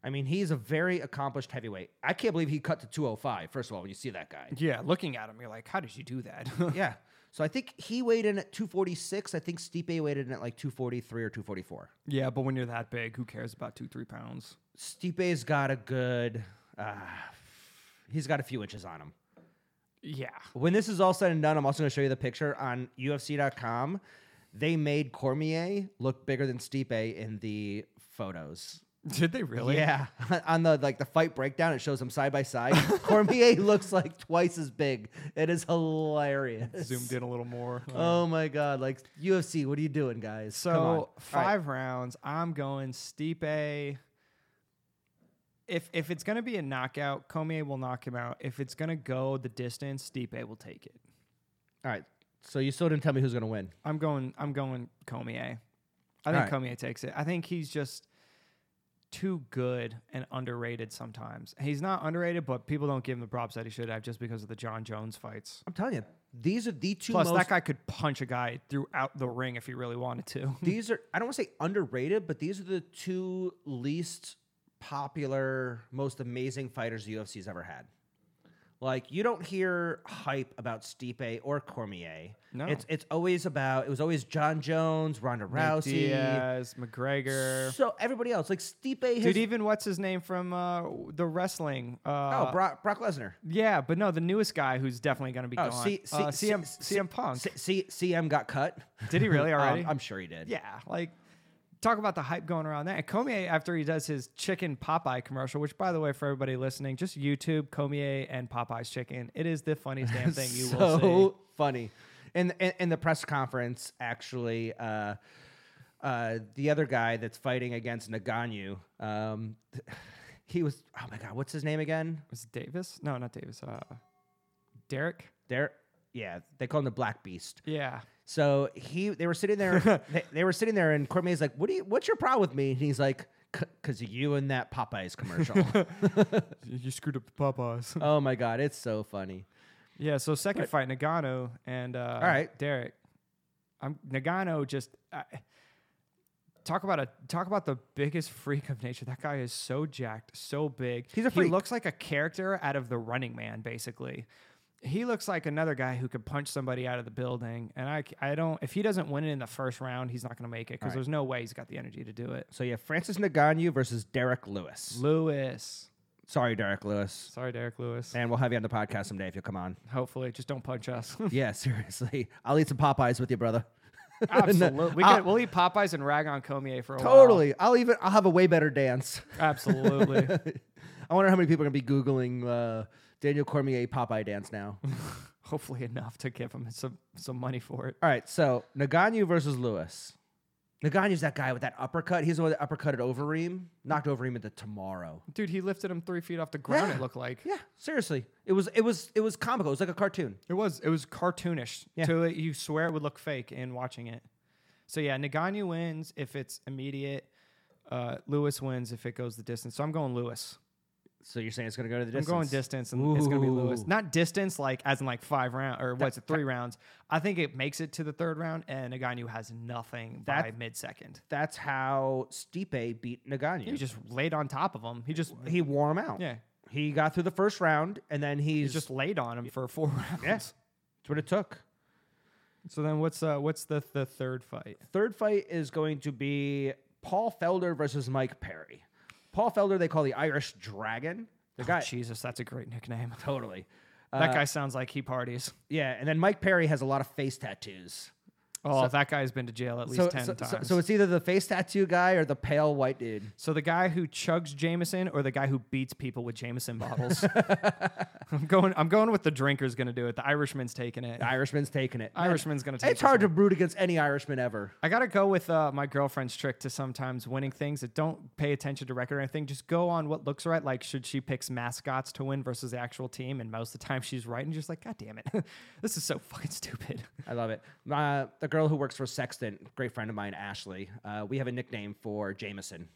I mean, he's a very accomplished heavyweight. I can't believe he cut to 205, first of all, when you see that guy. Yeah, looking at him, you're like, how did you do that? yeah. So I think he weighed in at 246. I think Stipe weighed in at like 243 or 244. yeah, but when you're that big, who cares about two, three pounds? Stipe's got a good, uh, he's got a few inches on him. Yeah. When this is all said and done, I'm also going to show you the picture on UFC.com. They made Cormier look bigger than Stipe in the photos. Did they really? Yeah, on the like the fight breakdown, it shows them side by side. Cormier looks like twice as big. It is hilarious. Zoomed in a little more. Oh my god! Like UFC, what are you doing, guys? So Come on. All right. five rounds. I'm going Stipe. If if it's gonna be a knockout, Cormier will knock him out. If it's gonna go the distance, Stipe will take it. All right. So you still didn't tell me who's going to win. I'm going. I'm going Cormier. I think right. Cormier takes it. I think he's just too good and underrated sometimes. He's not underrated, but people don't give him the props that he should have just because of the Jon Jones fights. I'm telling you, these are the two Plus, that guy could punch a guy throughout the ring if he really wanted to. these are I don't want to say underrated, but these are the two least popular, most amazing fighters the UFC's ever had. Like you don't hear hype about Stipe or Cormier. No. It's it's always about it was always Jon Jones, Ronda Rousey, Diaz, McGregor. so everybody else like Stipe. Has, Dude, even what's his name from uh, the wrestling? Uh, oh, Brock, Brock Lesnar. yeah, but no, the newest guy who's definitely going to be Oh, gone. C, C, uh, CM, C- CM Punk. C, CM got cut. Did he really Um, already? I'm sure he did. yeah, like talk about the hype going around that. And Cormier, after he does his chicken Popeye commercial, which by the way, for everybody listening, just YouTube Cormier and Popeye's chicken. It is the funniest damn thing you so will see. So funny. In, in in the press conference, actually, uh, uh, the other guy that's fighting against Nagano, um, he was. Oh my god, what's his name again? Was it Davis? No, not Davis. Uh, Derrick. There. Yeah, they call him the Black Beast. Yeah. So he, they were sitting there. they, they were sitting there, and Cormier's like, "What do you? What's your problem with me?" And he's like, because you and that Popeyes commercial. you screwed up the Popeyes. oh my god, it's so funny. yeah. So second Right. fight, Nagano and uh, All right. Derrick. I'm Nagano. Just uh, talk about a talk about the biggest freak of nature. That guy is so jacked, so big. He's a He looks like a character out of the Running Man, basically. He looks like another guy who could punch somebody out of the building, and I, I don't. If he doesn't win it in the first round, he's not going to make it because right. there's no way he's got the energy to do it. So you have Francis Ngannou versus Derrick Lewis. Lewis, Sorry, Derrick Lewis. sorry, Derrick Lewis. And we'll have you on the podcast someday if you'll come on. Hopefully, just don't punch us. yeah, seriously. I'll eat some Popeyes with you, brother. Absolutely, we I'll- we'll eat Popeyes and rag on Cormier for a while. Totally. I'll even I'll have a way better dance. Absolutely. I wonder how many people are gonna be googling uh, Daniel Cormier Popeye dance now. Hopefully enough to give him some some money for it. All right, so Ngannou versus Lewis. Ngannou's that guy with that uppercut. He's the one that uppercutted Overeem, knocked Overeem into tomorrow. Dude, he lifted him three feet off the ground. Yeah. It looked like Yeah, seriously. It was it was it was comical. It was like a cartoon. it was it was cartoonish. Yeah. To it, you swear it would look fake in watching it. So yeah, Nagano wins if it's immediate. Uh, Lewis wins if it goes the distance. So I'm going Lewis. So you're saying it's gonna go to the distance? I'm going distance, and it's going to be Lewis. Not distance, like as in like five round or what's it, three rounds. I think it makes it to the third round, and Nagano has nothing by That- mid second. That's how Stipe beat Ngannou. He just laid on top of him. He just he wore him out. yeah, He got through the first round, and then he he's just laid on him for four rounds. yeah. That's what it took. So then what's uh what's the the third fight? Third fight is going to be Paul Felder versus Mike Perry. Paul Felder, they call the Irish Dragon. The guy, Oh, Jesus, that's a great nickname. totally. That Uh, guy sounds like he parties. yeah, and then Mike Perry has a lot of face tattoos. Oh, that guy's been to jail at least So, ten so, so, times. so it's either the face tattoo guy or the pale white dude. So the guy who chugs Jameson or the guy who beats people with Jameson bottles? I'm going. I'm going with the drinker's going to do it. The Irishman's taking it. The Irishman's taking it. Man, Irishman's going to take. It. It's hard to one. root against any Irishman ever. I gotta go with uh, my girlfriend's trick to sometimes winning things that don't pay attention to record or anything. Just go on what looks right. Like should she picks mascots to win versus the actual team, and most of the time she's right, and just like, God damn it, this is so fucking stupid. I love it. Uh, the girl who works for Sextant, great friend of mine, Ashley. Uh, we have a nickname for Jameson,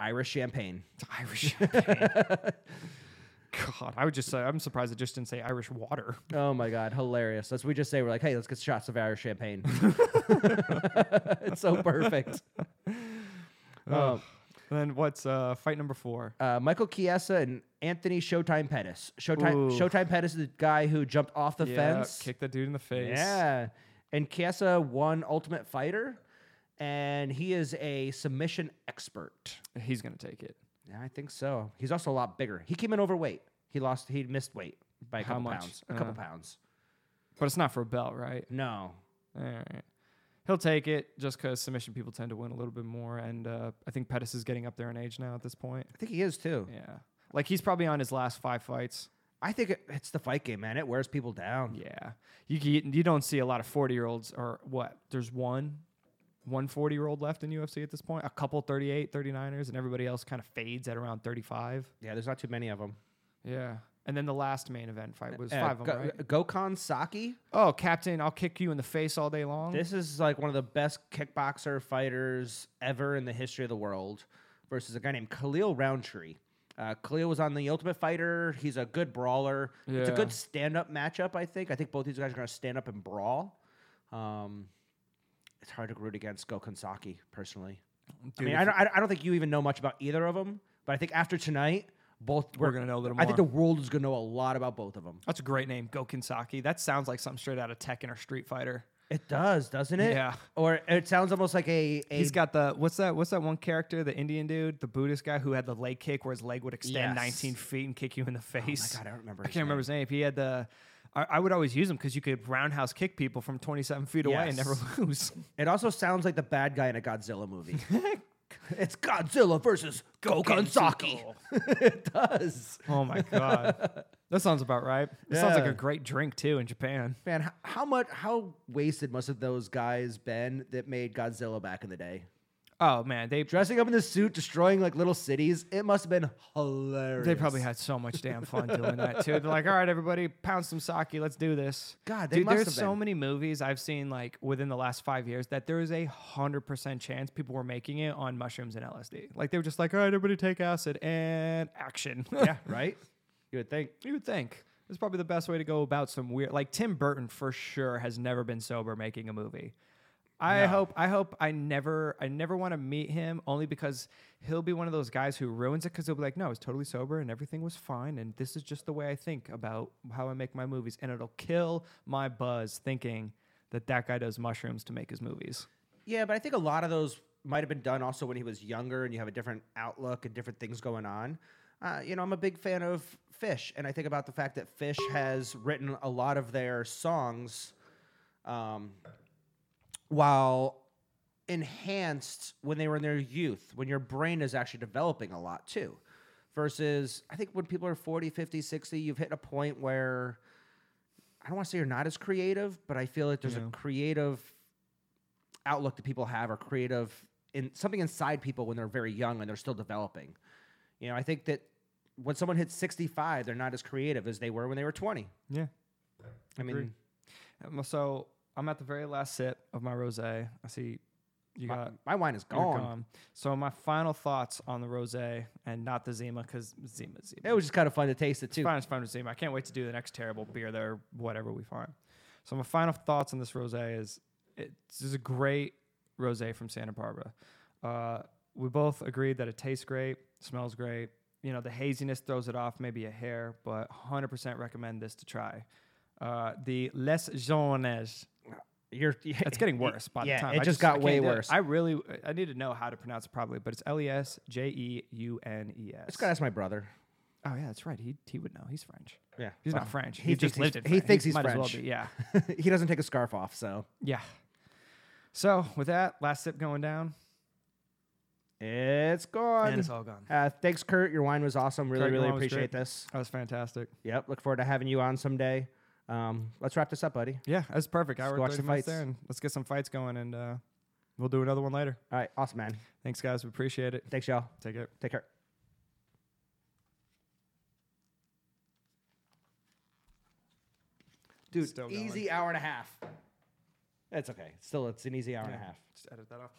Irish Champagne. It's Irish champagne. God, I would just say I'm surprised it just didn't say Irish water. Oh my god, hilarious! That's what we just say. We're like, hey, let's get shots of Irish champagne. it's so perfect. Um, then what's uh, fight number four? uh, Michael Chiesa and Anthony Showtime Pettis. Showtime Ooh. Showtime Pettis is the guy who jumped off the yeah, fence. kick the dude in the face. Yeah, and Chiesa won Ultimate Fighter, and he is a submission expert. he's gonna take it. Yeah, I think so. He's also a lot bigger. He came in overweight. He lost. He missed weight by a How couple much? pounds. A couple Uh. pounds. But it's not for a belt, right? No. All right. He'll take it just because submission people tend to win a little bit more, and uh, I think Pettis is getting up there in age now at this point. I think he is too. Yeah, like he's probably on his last five fights. I think it, it's the fight game, man. It wears people down. Yeah, you you, you don't see a lot of forty year olds or what? There's one, one 40 year old left in UFC at this point. A couple 38, 39ers, and everybody else kind of fades at around thirty five. Yeah, there's not too many of them. Yeah, and then the last main event fight was Uh, five of them, Go- right? Gokhan Saki. Oh, Captain, I'll kick you in the face all day long. This is like one of the best kickboxer fighters ever in the history of the world versus a guy named Khalil Rountree. Uh, Khalil was on the Ultimate Fighter. He's a good brawler. It's a good stand-up matchup. I think. I think both these guys are going to stand up and brawl. Um, it's hard to root against Gokhan Saki personally. I Dude, mean, I don't, I don't- I don't think you even know much about either of them, but I think after tonight, both We're gonna know a little more. I think the world is going to know a lot about both of them. That's a great name, Gokinsaki. That sounds like something straight out of Tekken or Street Fighter. It does, doesn't it? Yeah. Or it sounds almost like a, a He's got the what's that? What's that one character? The Indian dude, the Buddhist guy who had the leg kick where his leg would extend Yes. 19 feet and kick you in the Oh my face. god, I don't remember. I his can't remember name. his name. He had the. I, I would always use him because you could roundhouse kick people from 27 feet away and never lose. It also sounds like the bad guy in a Godzilla movie. it's Godzilla versus Gokansaki. It does. Oh my god, that sounds about right. It sounds like Yeah. a great drink too in Japan. Man, h- how much how wasted must have those guys been that made Godzilla back in the day? Oh man, they Dressing up in the suit, destroying like little cities. It must have been hilarious. they probably had so much damn fun doing that too. They're like, all right, everybody, pound some sake, let's do this. God, they Dude, must there's have so been. many movies I've seen like within the last five years that there is a hundred percent chance people were making it on mushrooms and LSD. Like they were just like, all right, everybody take acid and action. yeah, right. You would think. you would think. It's probably the best way to go about some weird. Like Tim Burton for sure has never been sober making a movie. I No. hope. I hope. I never. I never want to meet him only because he'll be one of those guys who ruins it because he'll be like, no, I was totally sober and everything was fine and this is just the way I think about how I make my movies and it'll kill my buzz thinking that that guy does mushrooms to make his movies. Yeah, but I think a lot of those might have been done also when he was younger and you have a different outlook and different things going on. Uh, you know, I'm a big fan of Phish, and I think about the fact that Phish has written a lot of their songs um, while enhanced when they were in their youth, when your brain is actually developing a lot too. Versus, I think when people are 40, 50, 60, you've hit a point where I don't want to say you're not as creative, but I feel like there's Yeah. a creative outlook that people have or creative in something inside people when they're very young and they're still developing. You know, I think that when someone hits 65, they're not as creative as they were when they were 20. Yeah. I mean, Um, So I'm at the very last sip of my rosé. I see you my, got my wine is gone. gone. So my final thoughts on the rosé and not the Zima because Zima Zima. It was just kind of fun to taste it it's too. fine. It's fine with Zima. I can't wait to do the next terrible beer there, whatever we find. So my final thoughts on this rosé is it's is a great rosé from Santa Barbara. Uh, we both agreed that it tastes great, smells great. You know, the haziness throws it off maybe a hair, but 100% recommend this to try. Uh, the Les Jaunes You're it's getting worse by yeah, the time. it I just got can't way worse. I really, I need to know how to pronounce it properly, but it's L E S J E U N E S. Just gotta ask my brother. Oh yeah, that's right. He he would know. He's French. Yeah, He's well, not French. he He, just lived in. he thinks he's might as well French. be, Yeah, he doesn't take a scarf off, so yeah. So with that, last sip going down, it's gone. and it's all gone. Uh, thanks, Kurt. Your wine was awesome. Really, Kurt, your really wine was appreciate great. this. That was fantastic. Yep. Look forward to having you on someday. Um, let's wrap this up, buddy. Yeah, that's perfect. Let's Hour watch the fights. there, and let's get some fights going, and uh, we'll do another one later. All right. Awesome, man. Thanks, guys. We appreciate it. Thanks, y'all. Take care. Take care. Dude, Still going. easy hour and a half. That's okay. Still, it's an easy hour and a half. Just edit that off.